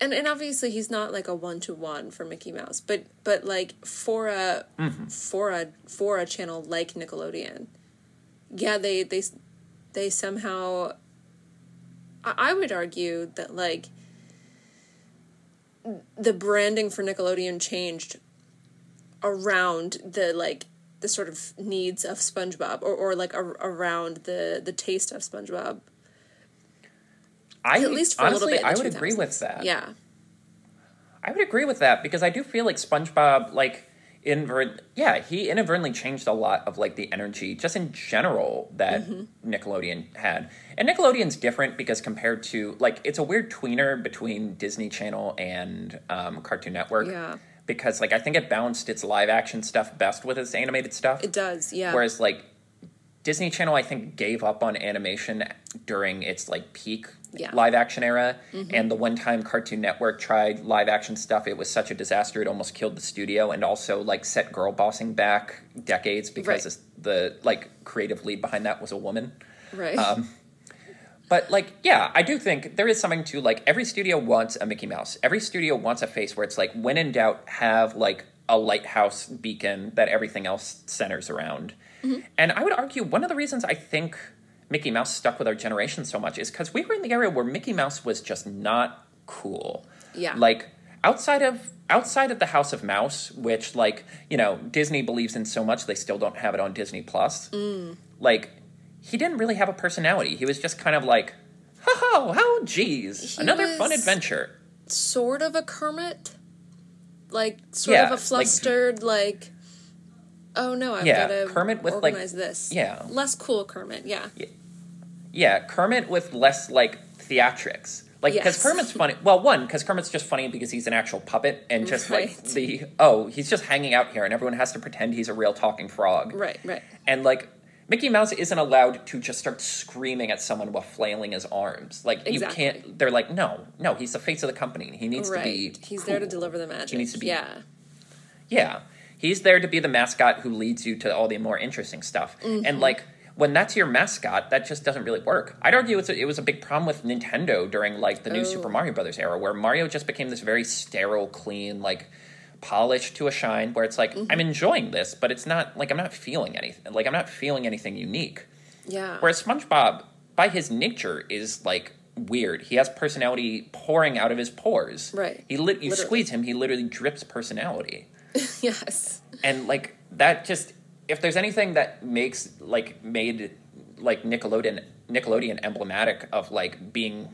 and and obviously he's not like a one to one for Mickey Mouse, but but like for a mm-hmm. for a for a channel like Nickelodeon, yeah, they they they somehow. I, I would argue that like the branding for Nickelodeon changed around the like the sort of needs of SpongeBob or, or like a, around the the taste of SpongeBob. I At least honestly, little bit. in I would agree with that. Yeah. I would agree with that because I do feel like SpongeBob, like, invert, yeah, he inadvertently changed a lot of like the energy just in general that Mm-hmm. Nickelodeon had. And Nickelodeon's different because compared to like it's a weird tweener between Disney Channel and um, Cartoon Network. Yeah. Because like I think it balanced its live action stuff best with its animated stuff. It does. Yeah. Whereas like Disney Channel, I think gave up on animation during its like peak Yeah. live action era, and the one time Cartoon Network tried live action stuff, it was such a disaster it almost killed the studio, and also like set girl bossing back decades because Right. the like creative lead behind that was a woman. right. um, But like, yeah, I do think there is something to like every studio wants a Mickey Mouse. Every studio wants a face where it's like, when in doubt, have like a lighthouse beacon that everything else centers around. And I would argue one of the reasons I think Mickey Mouse stuck with our generation so much is because we were in the era where Mickey Mouse was just not cool. Yeah. Like outside of outside of the House of Mouse, which like you know Disney believes in so much they still don't have it on Disney Plus. Mm. Like he didn't really have a personality. He was just kind of like, "Ho ho, how geez, He another fun adventure." sort of a Kermit, like sort Yeah, of a like- flustered, like, oh no, I've Yeah, got to Kermit with, like- organize this. yeah. less cool Kermit. Yeah, Yeah, Kermit with less like theatrics. Like because Yes. Kermit's funny. Well, one because Kermit's just funny because he's an actual puppet and just like the oh he's just hanging out here and everyone has to pretend he's a real talking frog. right, right. And like Mickey Mouse isn't allowed to just start screaming at someone while flailing his arms. Like Exactly. you can't. They're like, no, no, he's the face of the company. He needs right. to be. He's there to deliver the magic. He needs to be- yeah, Yeah, he's there to be the mascot who leads you to all the more interesting stuff. Mm-hmm. And like when that's your mascot, that just doesn't really work. I'd argue it's a, it was a big problem with Nintendo during like the new Oh. Super Mario Brothers era, where Mario just became this very sterile, clean, like polished to a shine. Where it's like Mm-hmm. I'm enjoying this, but it's not like I'm not feeling anything. Like I'm not feeling anything unique. yeah. Whereas SpongeBob, by his nature, is like weird. He has personality pouring out of his pores. Right. He lit. You Literally. squeeze him, he literally drips personality yes, and like that just if there's anything that makes like made like Nickelodeon Nickelodeon emblematic of like being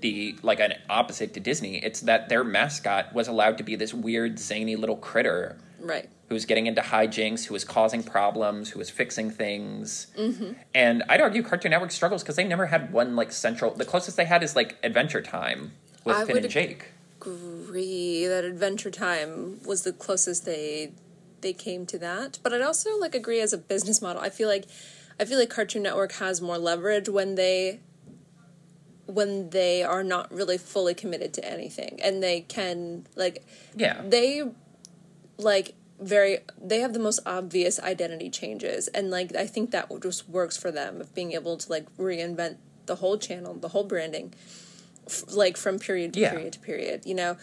the like an opposite to Disney, it's that their mascot was allowed to be this weird zany little critter right. who was getting into hijinks, who was causing problems, who was fixing things. Mm-hmm. And I'd argue Cartoon Network struggles because they never had one like central. The closest they had is like Adventure Time with I Finn and Jake. Agree that Adventure Time was the closest they they came to that, but I'd also like agree as a business model. I feel like I feel like Cartoon Network has more leverage when they when they are not really fully committed to anything and they can like Yeah. they like very they have the most obvious identity changes and like i think that just works for them of being able to like reinvent the whole channel the whole branding f- like from period to Yeah. period to period you know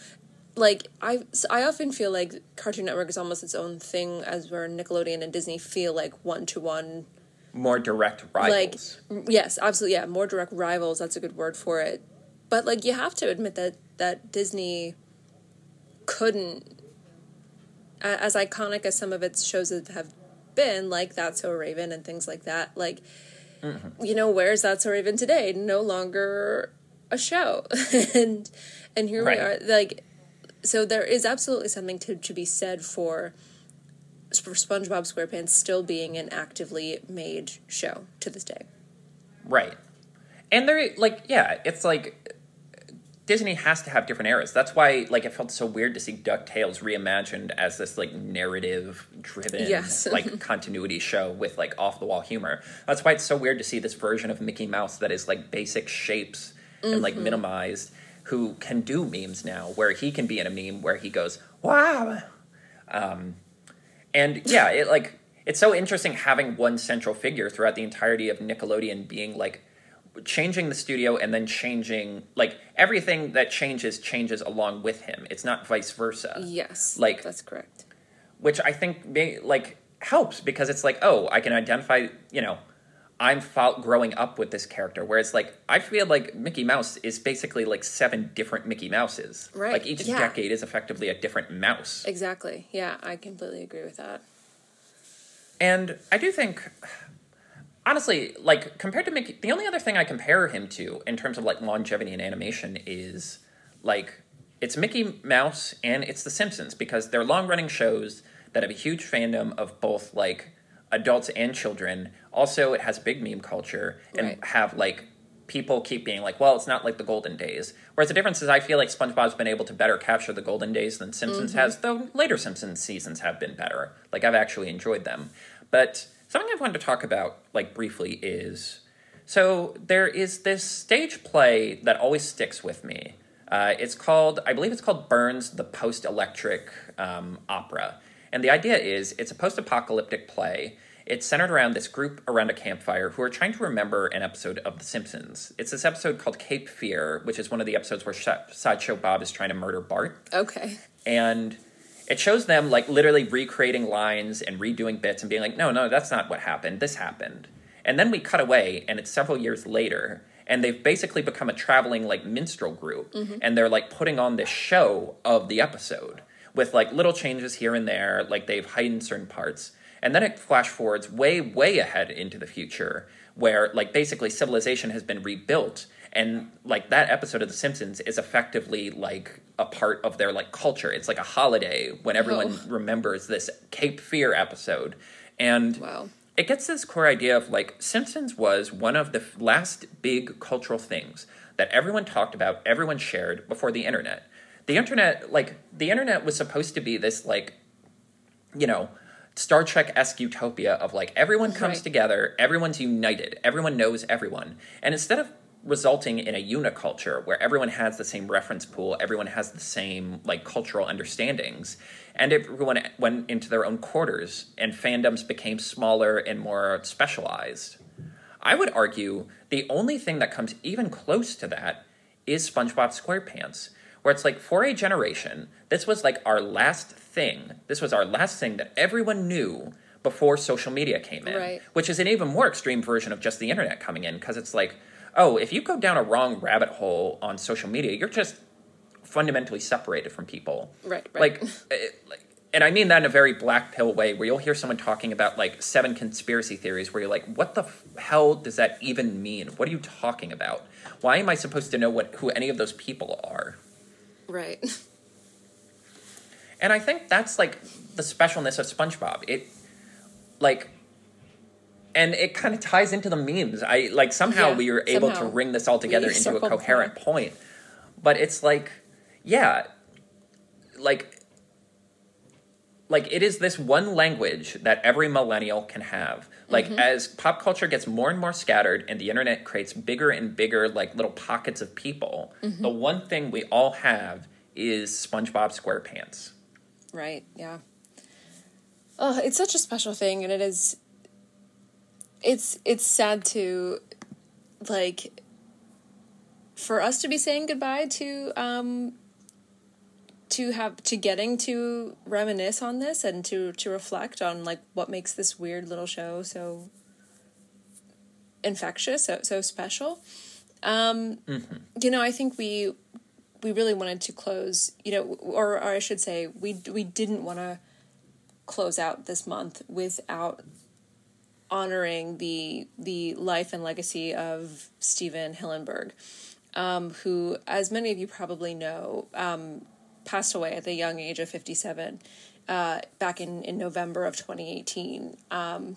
like i so i often feel like cartoon network is almost its own thing as where nickelodeon and disney feel like one-to-one More direct rivals. like yes absolutely yeah more direct rivals that's a good word for it but like you have to admit that that disney couldn't as iconic as some of its shows have been like that's so raven and things like that like mm-hmm. you know where's that so raven today no longer a show and and here Right. we are like so there is absolutely something to, to be said for for SpongeBob SquarePants still being an actively made show to this day. Right. And they're like, yeah, it's like Disney has to have different eras. That's why like it felt so weird to see DuckTales reimagined as this like narrative driven Yes. like continuity show with like off the wall humor. That's why it's so weird to see this version of Mickey Mouse that is like basic shapes and like minimized who can do memes now where he can be in a meme where he goes, "Wow." Um and yeah, it like it's so interesting having one central figure throughout the entirety of Nickelodeon being like changing the studio and then changing like everything that changes changes along with him. It's not vice versa. Yes, Like- that's correct. Which I think may, like helps because it's like, oh, I can identify, you know, I'm fo- growing up with this character whereas like I feel like Mickey Mouse is basically like seven different Mickey Mouses. Right, Like each yeah. decade is effectively a different mouse. Exactly. Yeah, I completely agree with that. And I do think, honestly, like compared to Mickey, the only other thing I compare him to in terms of like longevity in animation is like it's Mickey Mouse and it's The Simpsons because they're long running shows that have a huge fandom of both like adults and children. Also, it has big meme culture and Right. have like people keep being like, well, it's not like the golden days. Whereas the difference is, I feel like SpongeBob's been able to better capture the golden days than Simpsons has, though later Simpsons seasons have been better. Like I've actually enjoyed them. But something I've wanted to talk about, like briefly, is so there is this stage play that always sticks with me. Uh, it's called, I believe it's called Burns, the Post Electric um, Opera. And the idea is it's a post apocalyptic play. It's centered around this group around a campfire who are trying to remember an episode of The Simpsons. It's this episode called Cape Fear, which is one of the episodes where Sh- Sideshow Bob is trying to murder Bart Okay. and it shows them like literally recreating lines and redoing bits and being like no no that's not what happened this happened and then we cut away and it's several years later and they've basically become a traveling like minstrel group mm-hmm. and they're like putting on this show of the episode with like little changes here and there like they've heightened certain parts and then it flash forwards way way ahead into the future where like basically civilization has been rebuilt and like that episode of the simpsons is effectively like a part of their like culture it's like a holiday when everyone Oh. remembers this cape fear episode and Wow. it gets this core idea of like Simpsons was one of the last big cultural things that everyone talked about, everyone shared before the internet. The internet, like, the internet was supposed to be this, like, you know, Star Trek esque utopia of like everyone comes Right. together, everyone's united, everyone knows everyone. And instead of resulting in a uniculture where everyone has the same reference pool, everyone has the same like cultural understandings, and everyone went into their own quarters and fandoms became smaller and more specialized. I would argue the only thing that comes even close to that is SpongeBob SquarePants, where it's like for a generation, this was like our last thing. This was our last thing that everyone knew before social media came in, Right. which is an even more extreme version of just the internet coming in because it's like, oh, if you go down a wrong rabbit hole on social media, you're just fundamentally separated from people. Right, right. Like, eh, like, and I mean that in a very black pill way, where you'll hear someone talking about like seven conspiracy theories, where you're like, what the f- hell does that even mean? What are you talking about? Why am I supposed to know what who any of those people are? Right. And I think that's like the specialness of SpongeBob. It like and it kind of ties into the memes. I like somehow Yeah, we were able to ring this all together We into a coherent point. But it's like yeah, like like it is this one language that every millennial can have. Like Mm-hmm. as pop culture gets more and more scattered and the internet creates bigger and bigger like little pockets of people, Mm-hmm. the one thing we all have is SpongeBob SquarePants. Right. Yeah. Oh, it's such a special thing, and it is. It's it's sad to, like. For us to be saying goodbye to um. To have to getting to reminisce on this and to to reflect on like what makes this weird little show so infectious, so so special. Um, You know, I think we we really wanted to close, you know, or, or I should say, we we didn't want to close out this month without honoring the the life and legacy of Stephen Hillenburg, um, who, as many of you probably know, um, passed away at the young age of 57 uh, back in, in November of 2018. Um,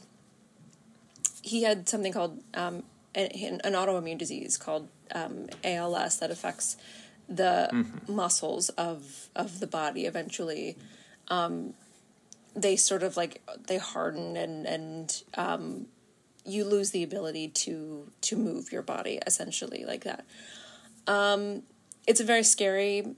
he had something called um, an, an autoimmune disease called um, ALS that affects the mm-hmm. muscles of of the body. Eventually, um, they sort of like they harden and and um, you lose the ability to to move your body essentially like that. Um, it's a very scary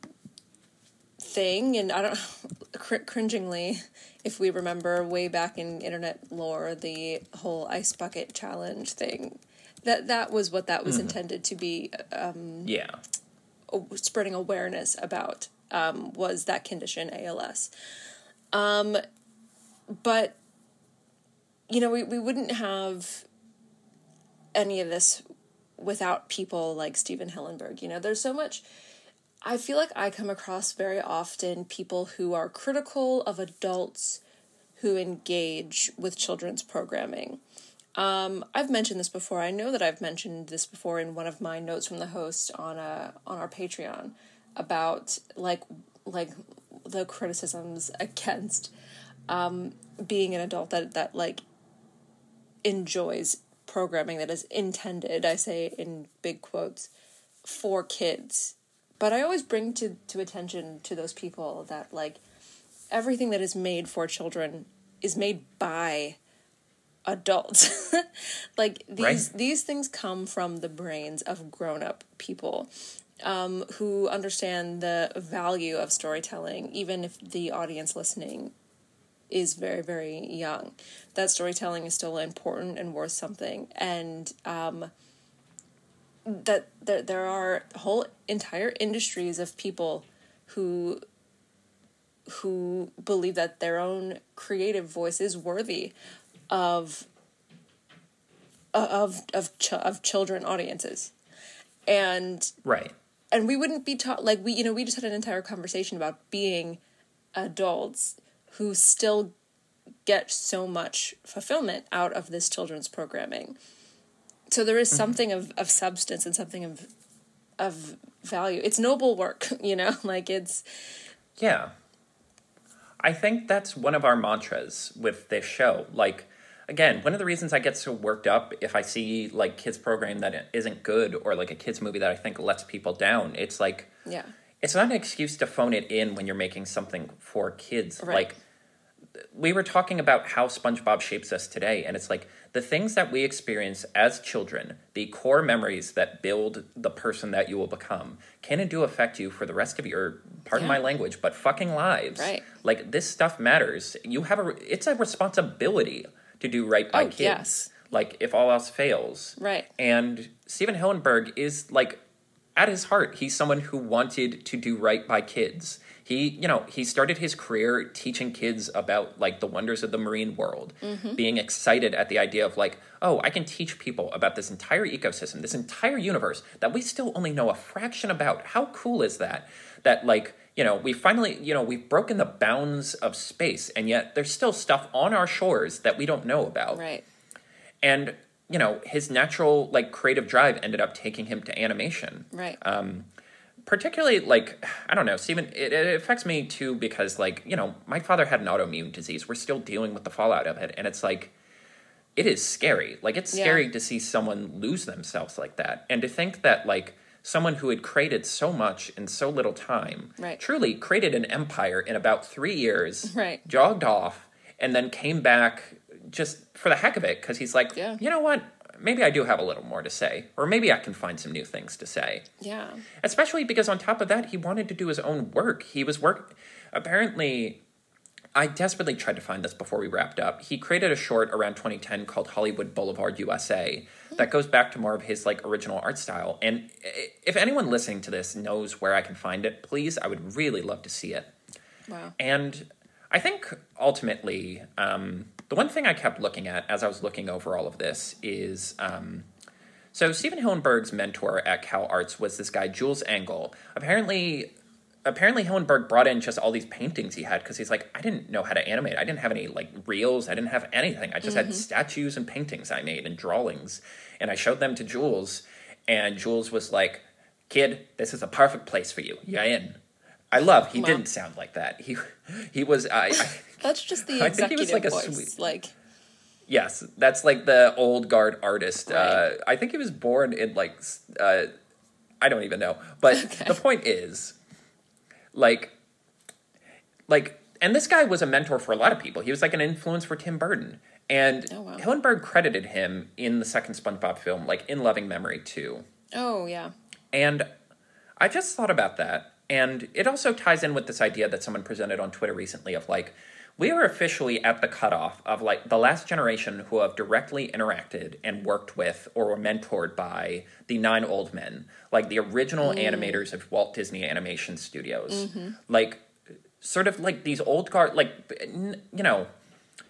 thing, and I don't cr- cringingly, if we remember way back in internet lore, the whole ice bucket challenge thing. That that was what that was mm-hmm. intended to be. Um, yeah, spreading awareness about um, was that condition ALS. Um, but you know, we, we wouldn't have any of this without people like Stephen Hillenburg You know, there's so much. I feel like I come across very often people who are critical of adults who engage with children's programming. Um, I've mentioned this before. I know that I've mentioned this before in one of my notes from the host on a on our Patreon about like like the criticisms against um, being an adult that that like enjoys programming that is intended, I say in big quotes, for kids. But I always bring to, to attention to those people that like everything that is made for children is made by adults. like these right. these things come from the brains of grown up people. Um, who understand the value of storytelling, even if the audience listening is very very young that storytelling is still important and worth something and um, that there, there are whole entire industries of people who who believe that their own creative voice is worthy of of of ch- of children audiences and right and we wouldn't be taught like we you know we just had an entire conversation about being adults who still get so much fulfillment out of this children's programming. So there is mm-hmm. something of, of substance and something of of value. It's noble work, you know, like it's Yeah. I think that's one of our mantras with this show. Like again, one of the reasons I get so worked up if I see like kids program that isn't good or like a kids movie that I think lets people down, it's like Yeah it's not an excuse to phone it in when you're making something for kids. Right. Like we were talking about how SpongeBob shapes us today, and it's like the things that we experience as children, the core memories that build the person that you will become, can and do affect you for the rest of your pardon yeah. my language, but fucking lives. Right. Like this stuff matters. You have a it's a responsibility to do right by oh, kids. Yes. Like if all else fails. Right. And Stephen Hillenburg is like at his heart, he's someone who wanted to do right by kids. He, you know, he started his career teaching kids about like the wonders of the marine world, mm-hmm. being excited at the idea of like, oh, I can teach people about this entire ecosystem, this entire universe that we still only know a fraction about. How cool is that? That like, you know, we finally, you know, we've broken the bounds of space and yet there's still stuff on our shores that we don't know about. Right. And you know his natural like creative drive ended up taking him to animation right um particularly like i don't know stephen it, it, affects me too because like you know my father had an autoimmune disease we're still dealing with the fallout of it and it's like it is scary like it's yeah. scary to see someone lose themselves like that and to think that like someone who had created so much in so little time right. truly created an empire in about three years right. jogged off and then came back just for the heck of it because he's like, yeah. you know what? Maybe I do have a little more to say, or maybe I can find some new things to say. Yeah. Especially because on top of that, he wanted to do his own work. He was work. Apparently, I desperately tried to find this before we wrapped up. He created a short around 2010 called Hollywood Boulevard USA that goes back to more of his like original art style. And if anyone listening to this knows where I can find it, please, I would really love to see it. Wow. And I think ultimately, um, the one thing I kept looking at as I was looking over all of this is um, so Stephen Hillenburg's mentor at Cal Arts was this guy Jules Engel. Apparently, apparently Hillenburg brought in just all these paintings he had because he's like, I didn't know how to animate. I didn't have any like reels. I didn't have anything. I just mm-hmm. had statues and paintings I made and drawings, and I showed them to Jules, and Jules was like, "Kid, this is a perfect place for you. You're in." I love. He Wow. didn't sound like that. He he was. I, I That's just the I think he executive was like a voice. sweet- Like, yes, that's like the old guard artist. Uh, I think he was born in like. Uh, I don't even know, but Okay. the point is, like, like, and this guy was a mentor for a lot of people. He was like an influence for Tim Burton. And Oh, wow. Hillenburg credited him in the second SpongeBob film, like in Loving Memory too. oh yeah, And I just thought about that. And it also ties in with this idea that someone presented on Twitter recently of like, we are officially at the cutoff of like the last generation who have directly interacted and worked with or were mentored by the nine old men, like the original mm. animators of Walt Disney Animation Studios. Mm-hmm. Like, sort of like these old guard, like, you know,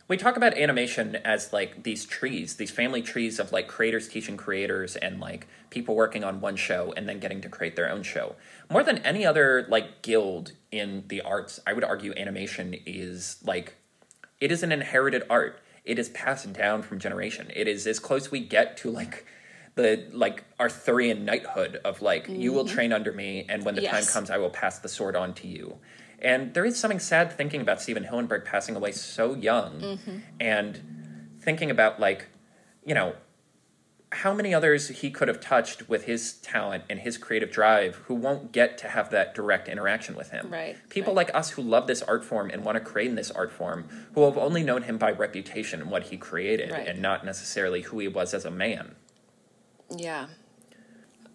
we talk about animation as like these trees, these family trees of like creators teaching creators and like people working on one show and then getting to create their own show. More than any other like guild in the arts, I would argue animation is like it is an inherited art. It is passed down from generation. It is as close we get to like the like Arthurian knighthood of like you will mm-hmm. train under me and when the time comes I will pass the sword on to you. And there is something sad thinking about Stephen Hillenburg passing away so young mm-hmm. and thinking about like, you know, how many others he could have touched with his talent and his creative drive who won't get to have that direct interaction with him. Right, People right. like us who love this art form and want to create in this art form who have only known him by reputation and what he created Right. and not necessarily who he was as a man. yeah.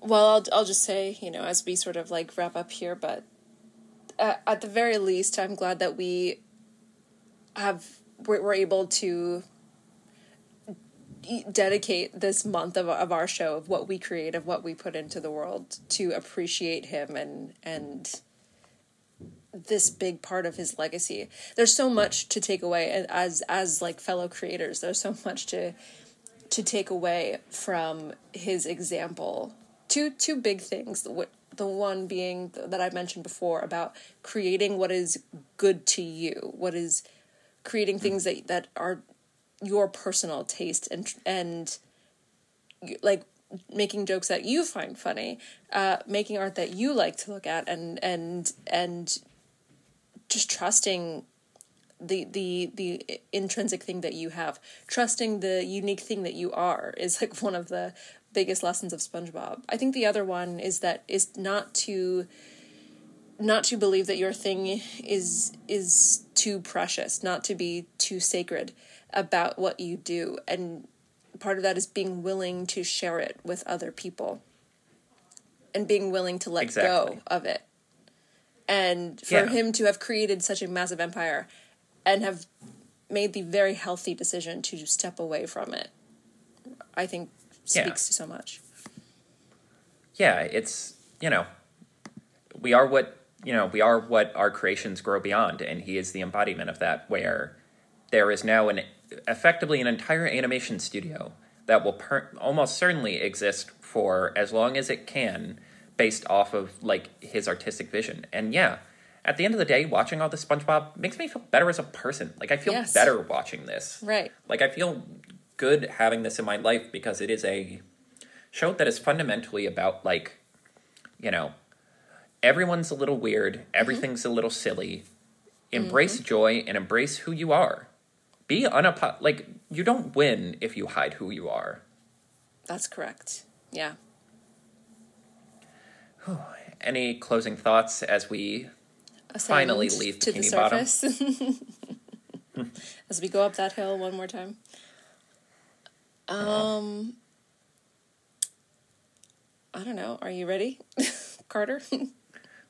Well, I'll I'll just say you know as we sort of like wrap up here, but uh, at the very least, I'm glad that we have we're, we're able to dedicate this month of, of our show of what we create of what we put into the world to appreciate him and and this big part of his legacy. There's so much to take away and as as like fellow creators there's so much to to take away from his example. Two two big things. The, the one being that i mentioned before about creating what is good to you what is creating things that that are your personal taste and and like making jokes that you find funny uh making art that you like to look at and and and just trusting the the the intrinsic thing that you have trusting the unique thing that you are is like one of the biggest lessons of SpongeBob. I think the other one is that is not to not to believe that your thing is is too precious, not to be too sacred about what you do and part of that is being willing to share it with other people and being willing to let Exactly. go of it. And for Yeah. him to have created such a massive empire and have made the very healthy decision to step away from it, I think Yeah. speaks to so much. yeah, it's you know, we are what you know, we are what our creations grow beyond, and he is the embodiment of that. Where there is now an effectively an entire animation studio that will per- almost certainly exist for as long as it can, based off of like his artistic vision. And yeah, at the end of the day, watching all the SpongeBob makes me feel better as a person. Like I feel Yes. better watching this. Right. Like I feel good having this in my life because it is a show that is fundamentally about like, you know, everyone's a little weird, mm-hmm. everything's a little silly. Mm-hmm. Embrace joy and embrace who you are. Be unapo- like you don't win if you hide who you are. That's correct. Yeah. Any closing thoughts as we Finally leave to the surface. As we go up that hill one more time. Um I don't know. Are you ready? Carter?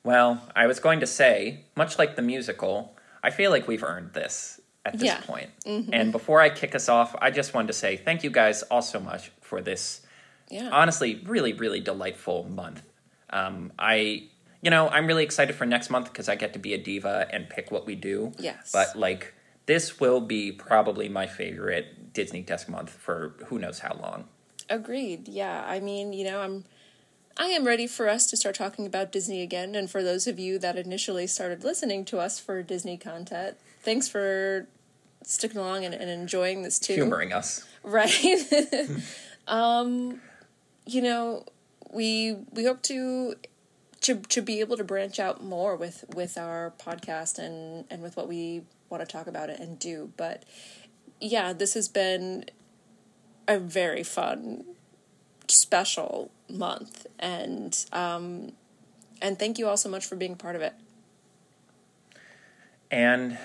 Well, I was going to say, much like the musical, I feel like we've earned this at this Yeah. point. And before I kick us off, I just wanted to say thank you guys all so much for this yeah. honestly really really delightful month um, i you know i'm really excited for next month because i get to be a diva and pick what we do Yes. but like this will be probably my favorite disney desk month for who knows how long Agreed. Yeah. I mean, you know, I'm I am ready for us to start talking about Disney again and for those of you that initially started listening to us for Disney content, thanks for sticking along and, and enjoying this too. humoring us Right. um, you know, we we hope to to to be able to branch out more with with our podcast and and with what we want to talk about it and do. But yeah, this has been a very fun special month and um and thank you all so much for being part of it. And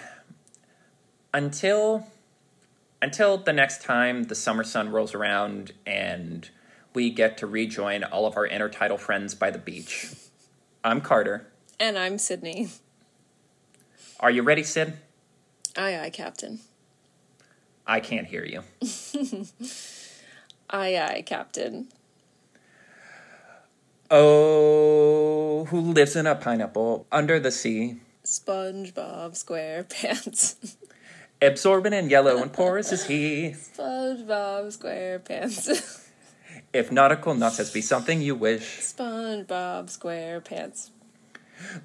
until until the next time the summer sun rolls around and we get to rejoin all of our intertidal friends by the beach. I'm Carter. And I'm Sydney. Are you ready, Sid? Aye, aye, Captain. I can't hear you. aye, aye, Captain. Oh, who lives in a pineapple under the sea? SpongeBob SquarePants. Absorbent and yellow and porous is he. SpongeBob SquarePants. if nautical nonsense be something you wish. SpongeBob SquarePants.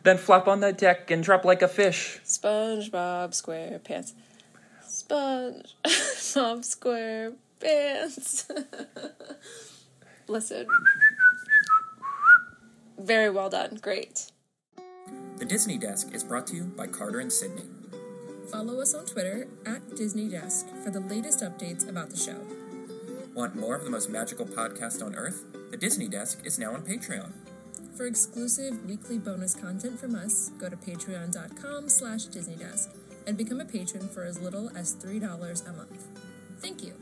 Then flop on the deck and drop like a fish. SpongeBob SquarePants. SpongeBob SquarePants. Listen. Very well done. Great. The Disney Desk is brought to you by Carter and Sydney. Follow us on Twitter at Disney Desk for the latest updates about the show. Want more of the most magical podcast on earth? The Disney Desk is now on Patreon. For exclusive weekly bonus content from us, go to patreon.com slash disneydesk and become a patron for as little as $3 a month. Thank you.